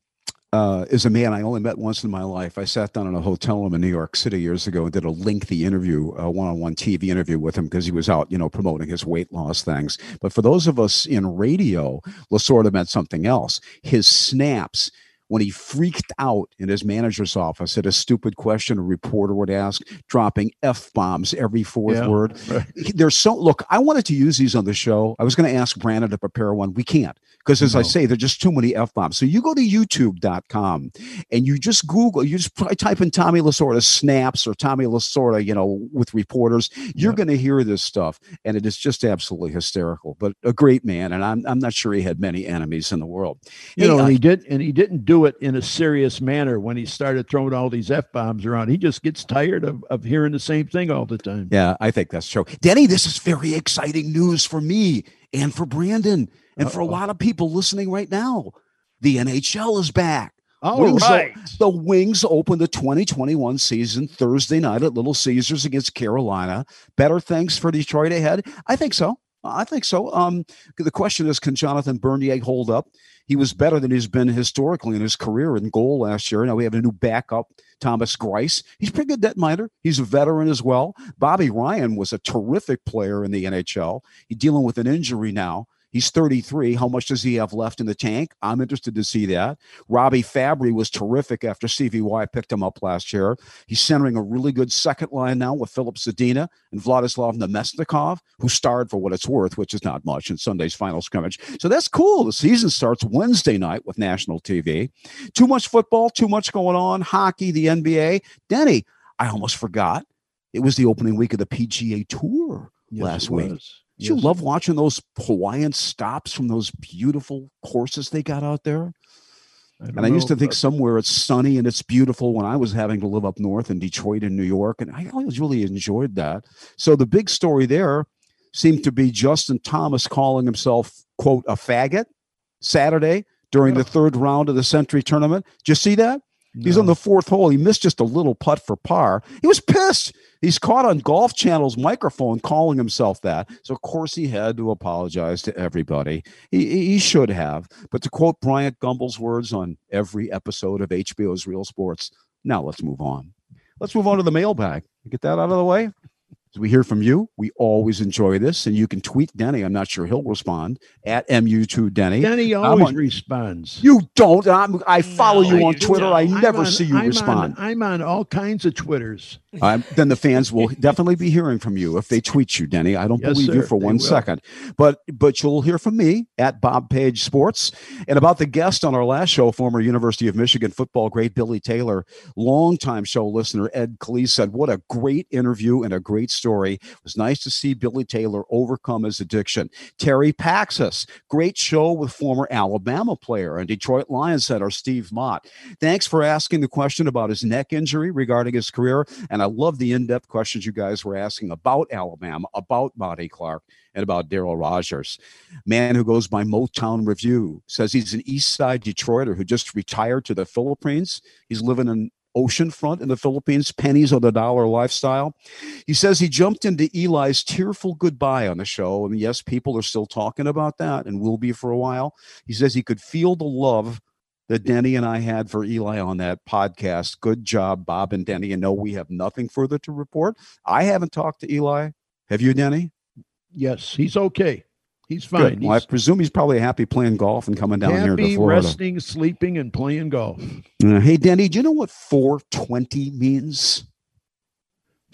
uh, is a man I only met once in my life. I sat down in a hotel room in New York City years ago and did a lengthy interview, a one-on-one TV interview with him because he was out, you know, promoting his weight loss things. But for those of us in radio, Lasorda meant something else. His snaps when he freaked out in his manager's office at a stupid question a reporter would ask, dropping f bombs every fourth yeah, word. Right. There's so look. I wanted to use these on the show. I was going to ask Brandon to prepare one. We can't because, as no. I say, there're just too many f bombs. So you go to YouTube.com and you just Google. You just type in Tommy Lasorda snaps or Tommy Lasorda, you know, with reporters. You're yeah. going to hear this stuff, and it is just absolutely hysterical. But a great man, and I'm I'm not sure he had many enemies in the world. You hey, know, uh, he did, and he didn't do do it in a serious manner when he started throwing all these F bombs around. He just gets tired of, of hearing the same thing all the time. Yeah, I think that's true. Denny, this is very exciting news for me and for Brandon and Uh-oh. for a lot of people listening right now. The NHL is back. All Wings right. the Wings open the 2021 season Thursday night at Little Caesars against Carolina. Better things for Detroit ahead? I think so. I think so. Um, the question is, can Jonathan Bernier hold up? He was better than he's been historically in his career in goal last year. Now we have a new backup, Thomas Greiss. He's pretty good netminder. He's a veteran as well. Bobby Ryan was a terrific player in the NHL. He's dealing with an injury now. He's 33. How much does he have left in the tank? I'm interested to see that. Robbie Fabbri was terrific after Stevie Y picked him up last year. He's centering a really good second line now with Filip Zadina and Vladislav Namestnikov, who starred for what it's worth, which is not much in Sunday's final scrimmage. So that's cool. The season starts Wednesday night with national TV. Too much football, too much going on. Hockey, the NBA. Denny, I almost forgot. It was the opening week of the PGA Tour yes, last week. Yes. you love watching those Hawaiian stops from those beautiful courses they got out there? I and I used to think somewhere it's sunny and it's beautiful when I was having to live up north in Detroit and New York. And I always really enjoyed that. So the big story there seemed to be Justin Thomas calling himself, quote, a faggot Saturday during the third round of the Sentry tournament. Did you see that? No. He's on the fourth hole. He missed just a little putt for par. He was pissed. He's caught on Golf Channel's microphone calling himself that. So, of course, he had to apologize to everybody. He, he should have. But to quote Bryant Gumbel's words on every episode of HBO's Real Sports, now let's move on. Let's move on to the mailbag. Get that out of the way. As we hear from you, we always enjoy this, and you can tweet Denny. I'm not sure he'll respond at mu2 Denny. Denny always on, responds. You don't. I'm, i follow no, you on you Twitter. I never on, see you I'm respond. On, I'm on all kinds of Twitters. Um, then the fans will definitely be hearing from you if they tweet you, Denny. I don't yes, believe sir, you for one second, but but you'll hear from me at Bob Page Sports and about the guest on our last show, former University of Michigan football great Billy Taylor, longtime show listener Ed Cleese said, "What a great interview and a great story." It was nice to see Billy Taylor overcome his addiction." Terry Paxis, great show with former Alabama player and Detroit Lions center Steve Mott. Thanks for asking the question about his neck injury regarding his career and I love the in depth questions you guys were asking about Alabama, about Monty Clark, and about Darryl Rogers. Man who goes by Motown Review says he's an East Side Detroiter who just retired to the Philippines. He's living in oceanfront in the Philippines, pennies on the dollar lifestyle. He says he jumped into Eli's tearful goodbye on the show. And yes, people are still talking about that and will be for a while. He says he could feel the love that Denny and I had for Eli on that podcast. Good job, Bob and Denny. And no, we have nothing further to report. I haven't talked to Eli. Have you, Denny? Yes, he's okay. He's fine. Well, I presume he's probably happy playing golf and coming down happy, here to Florida. resting, sleeping, and playing golf. Uh, hey, Denny, do you know what 420 means?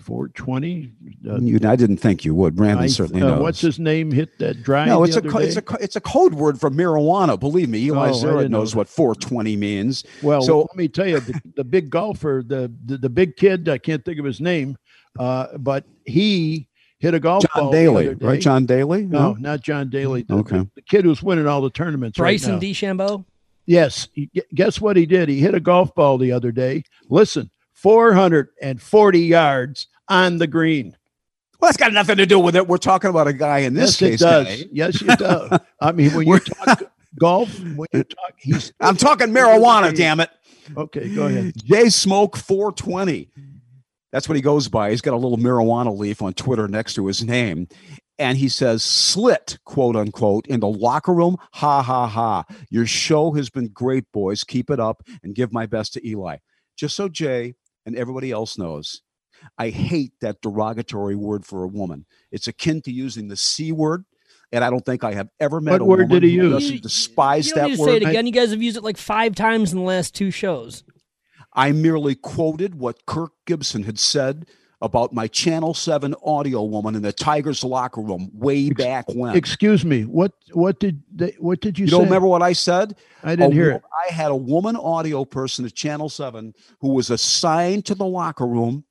420. Uh, I didn't think you would. Brandon I, certainly uh, knows. What's his name? Hit that drive. No, it's a co- it's a co- it's a code word for marijuana. Believe me, Eli oh, Zaret knows know what 420 means. Well, so let me tell you, the, the big golfer, the, the, the big kid, I can't think of his name, uh, but he hit a golf John ball. Daly, right? John Daly? No, no, not John Daly. The, okay, the, the, kid who's winning all the tournaments. Bryson right DeChambeau. Yes. Guess what he did? He hit a golf ball the other day. Listen, 440 yards on the green. Well, that's got nothing to do with it. We're talking about a guy in this yes, case. It does. Yes, it does. I mean, when you talk golf, when you talk, he's. I'm talking marijuana. Damn it. Okay, go ahead. Jay Smoke 420. That's what he goes by. He's got a little marijuana leaf on Twitter next to his name. And he says, slit, quote unquote, in the locker room. Ha ha ha. Your show has been great, boys. Keep it up and give my best to Eli. Just so Jay and everybody else knows, I hate that derogatory word for a woman. It's akin to using the C word. And I don't think I have ever met what a word woman did he who use? doesn't despise you that need to word. Say it again. You guys have used it like five times in the last two shows. I merely quoted what Kirk Gibson had said about my Channel 7 audio woman in the Tigers locker room way back when. Excuse me. What what did they, what did you, you say? don't remember what I said? I didn't a, hear it. I had a woman audio person at Channel 7 who was assigned to the locker room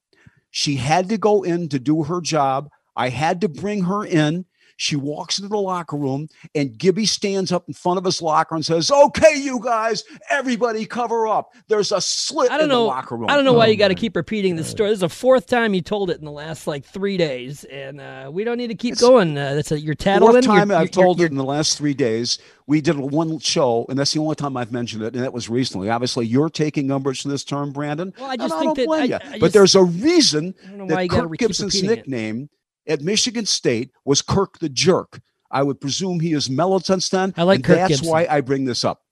she had to go in to do her job. I had to bring her in. She walks into the locker room, and Gibby stands up in front of his locker and says, "Okay, you guys, everybody, cover up. There's a slit I don't in know, the locker room." I don't know why oh, you got to keep repeating this story. This is the fourth time you told it in the last like three days, and uh, we don't need to keep it's, going. Uh, that's a, you're tattling. Fourth time you're, I've you're, told you're, it in the last three days. We did one show, and that's the only time I've mentioned it, and that was recently. Obviously, you're taking umbrage to this term, Brandon. Well, I just think I that. I, I just, but there's a reason that Kirk Gibson's nickname. It at Michigan State was Kirk the Jerk. I would presume he is since. I like Kirk That's Gibson. why I bring this up.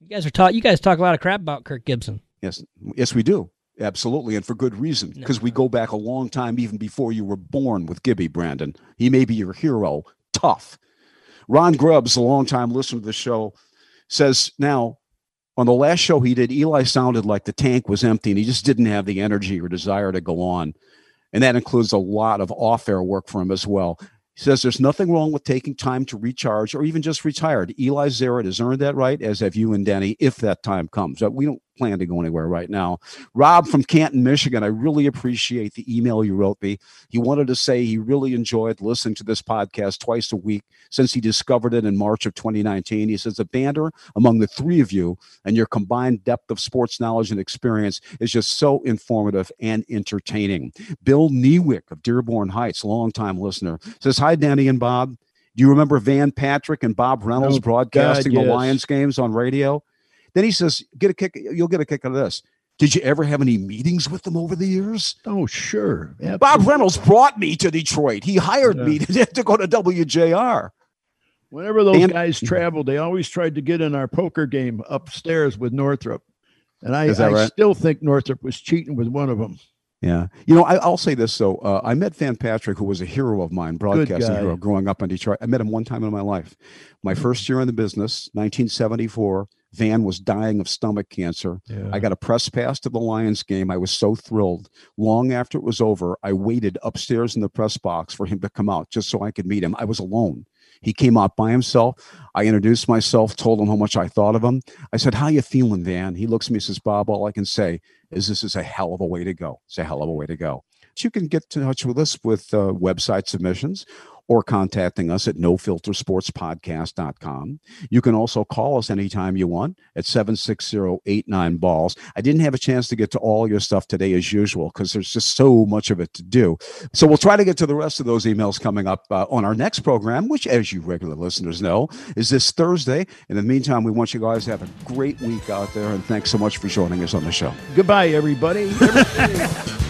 You guys are taught. You guys talk a lot of crap about Kirk Gibson. Yes, yes, we do. Absolutely, and for good reason, because no. we go back a long time, even before you were born with Gibby Brandon. He may be your hero. Tough. Ron Grubbs, a longtime listener to the show, says now on the last show he did, Eli sounded like the tank was empty and he just didn't have the energy or desire to go on. And that includes a lot of off air work for him as well. He says there's nothing wrong with taking time to recharge or even just retired. Eli Zaret has earned that right, as have you and Denny, if that time comes. We don't plan to go anywhere right now. Rob from Canton, Michigan, I really appreciate the email you wrote me. He wanted to say he really enjoyed listening to this podcast twice a week since he discovered it in March of 2019. He says the banter among the three of you and your combined depth of sports knowledge and experience is just so informative and entertaining. Bill Newick of Dearborn Heights, longtime listener, says, Hi, Danny and Bob. Do you remember Van Patrick and Bob Reynolds oh, broadcasting God, yes. the Lions games on radio? Then he says, "Get a kick. You'll get a kick out of this." Did you ever have any meetings with them over the years? Oh, sure. Absolutely. Bob Reynolds brought me to Detroit. He hired yeah. me to, to, go to WJR. Whenever those and, guys traveled, they always tried to get in our poker game upstairs with Northrup. And I, I right? still think Northrup was cheating with one of them. Yeah. You know, I, will say this, though. Uh, I met Van Patrick, who was a hero of mine, broadcasting hero, growing up in Detroit. I met him one time in my life. My mm-hmm. first year in the business, 1974. Van was dying of stomach cancer. Yeah. I got a press pass to the Lions game. I was so thrilled. Long after it was over, I waited upstairs in the press box for him to come out just so I could meet him. I was alone. He came out by himself. I introduced myself, told him how much I thought of him. I said, "How you feeling, Van?" He looks at me and says, "Bob, all I can say is this is a hell of a way to go. It's a hell of a way to go." So you can get in touch with us with uh, website submissions or contacting us at nofiltersportspodcast.com. You can also call us anytime you want at 760-89 balls. I didn't have a chance to get to all your stuff today as usual because there's just so much of it to do. So we'll try to get to the rest of those emails coming up uh, on our next program, which as you regular listeners know, is this Thursday. In the meantime, we want you guys to have a great week out there and thanks so much for joining us on the show. Goodbye everybody.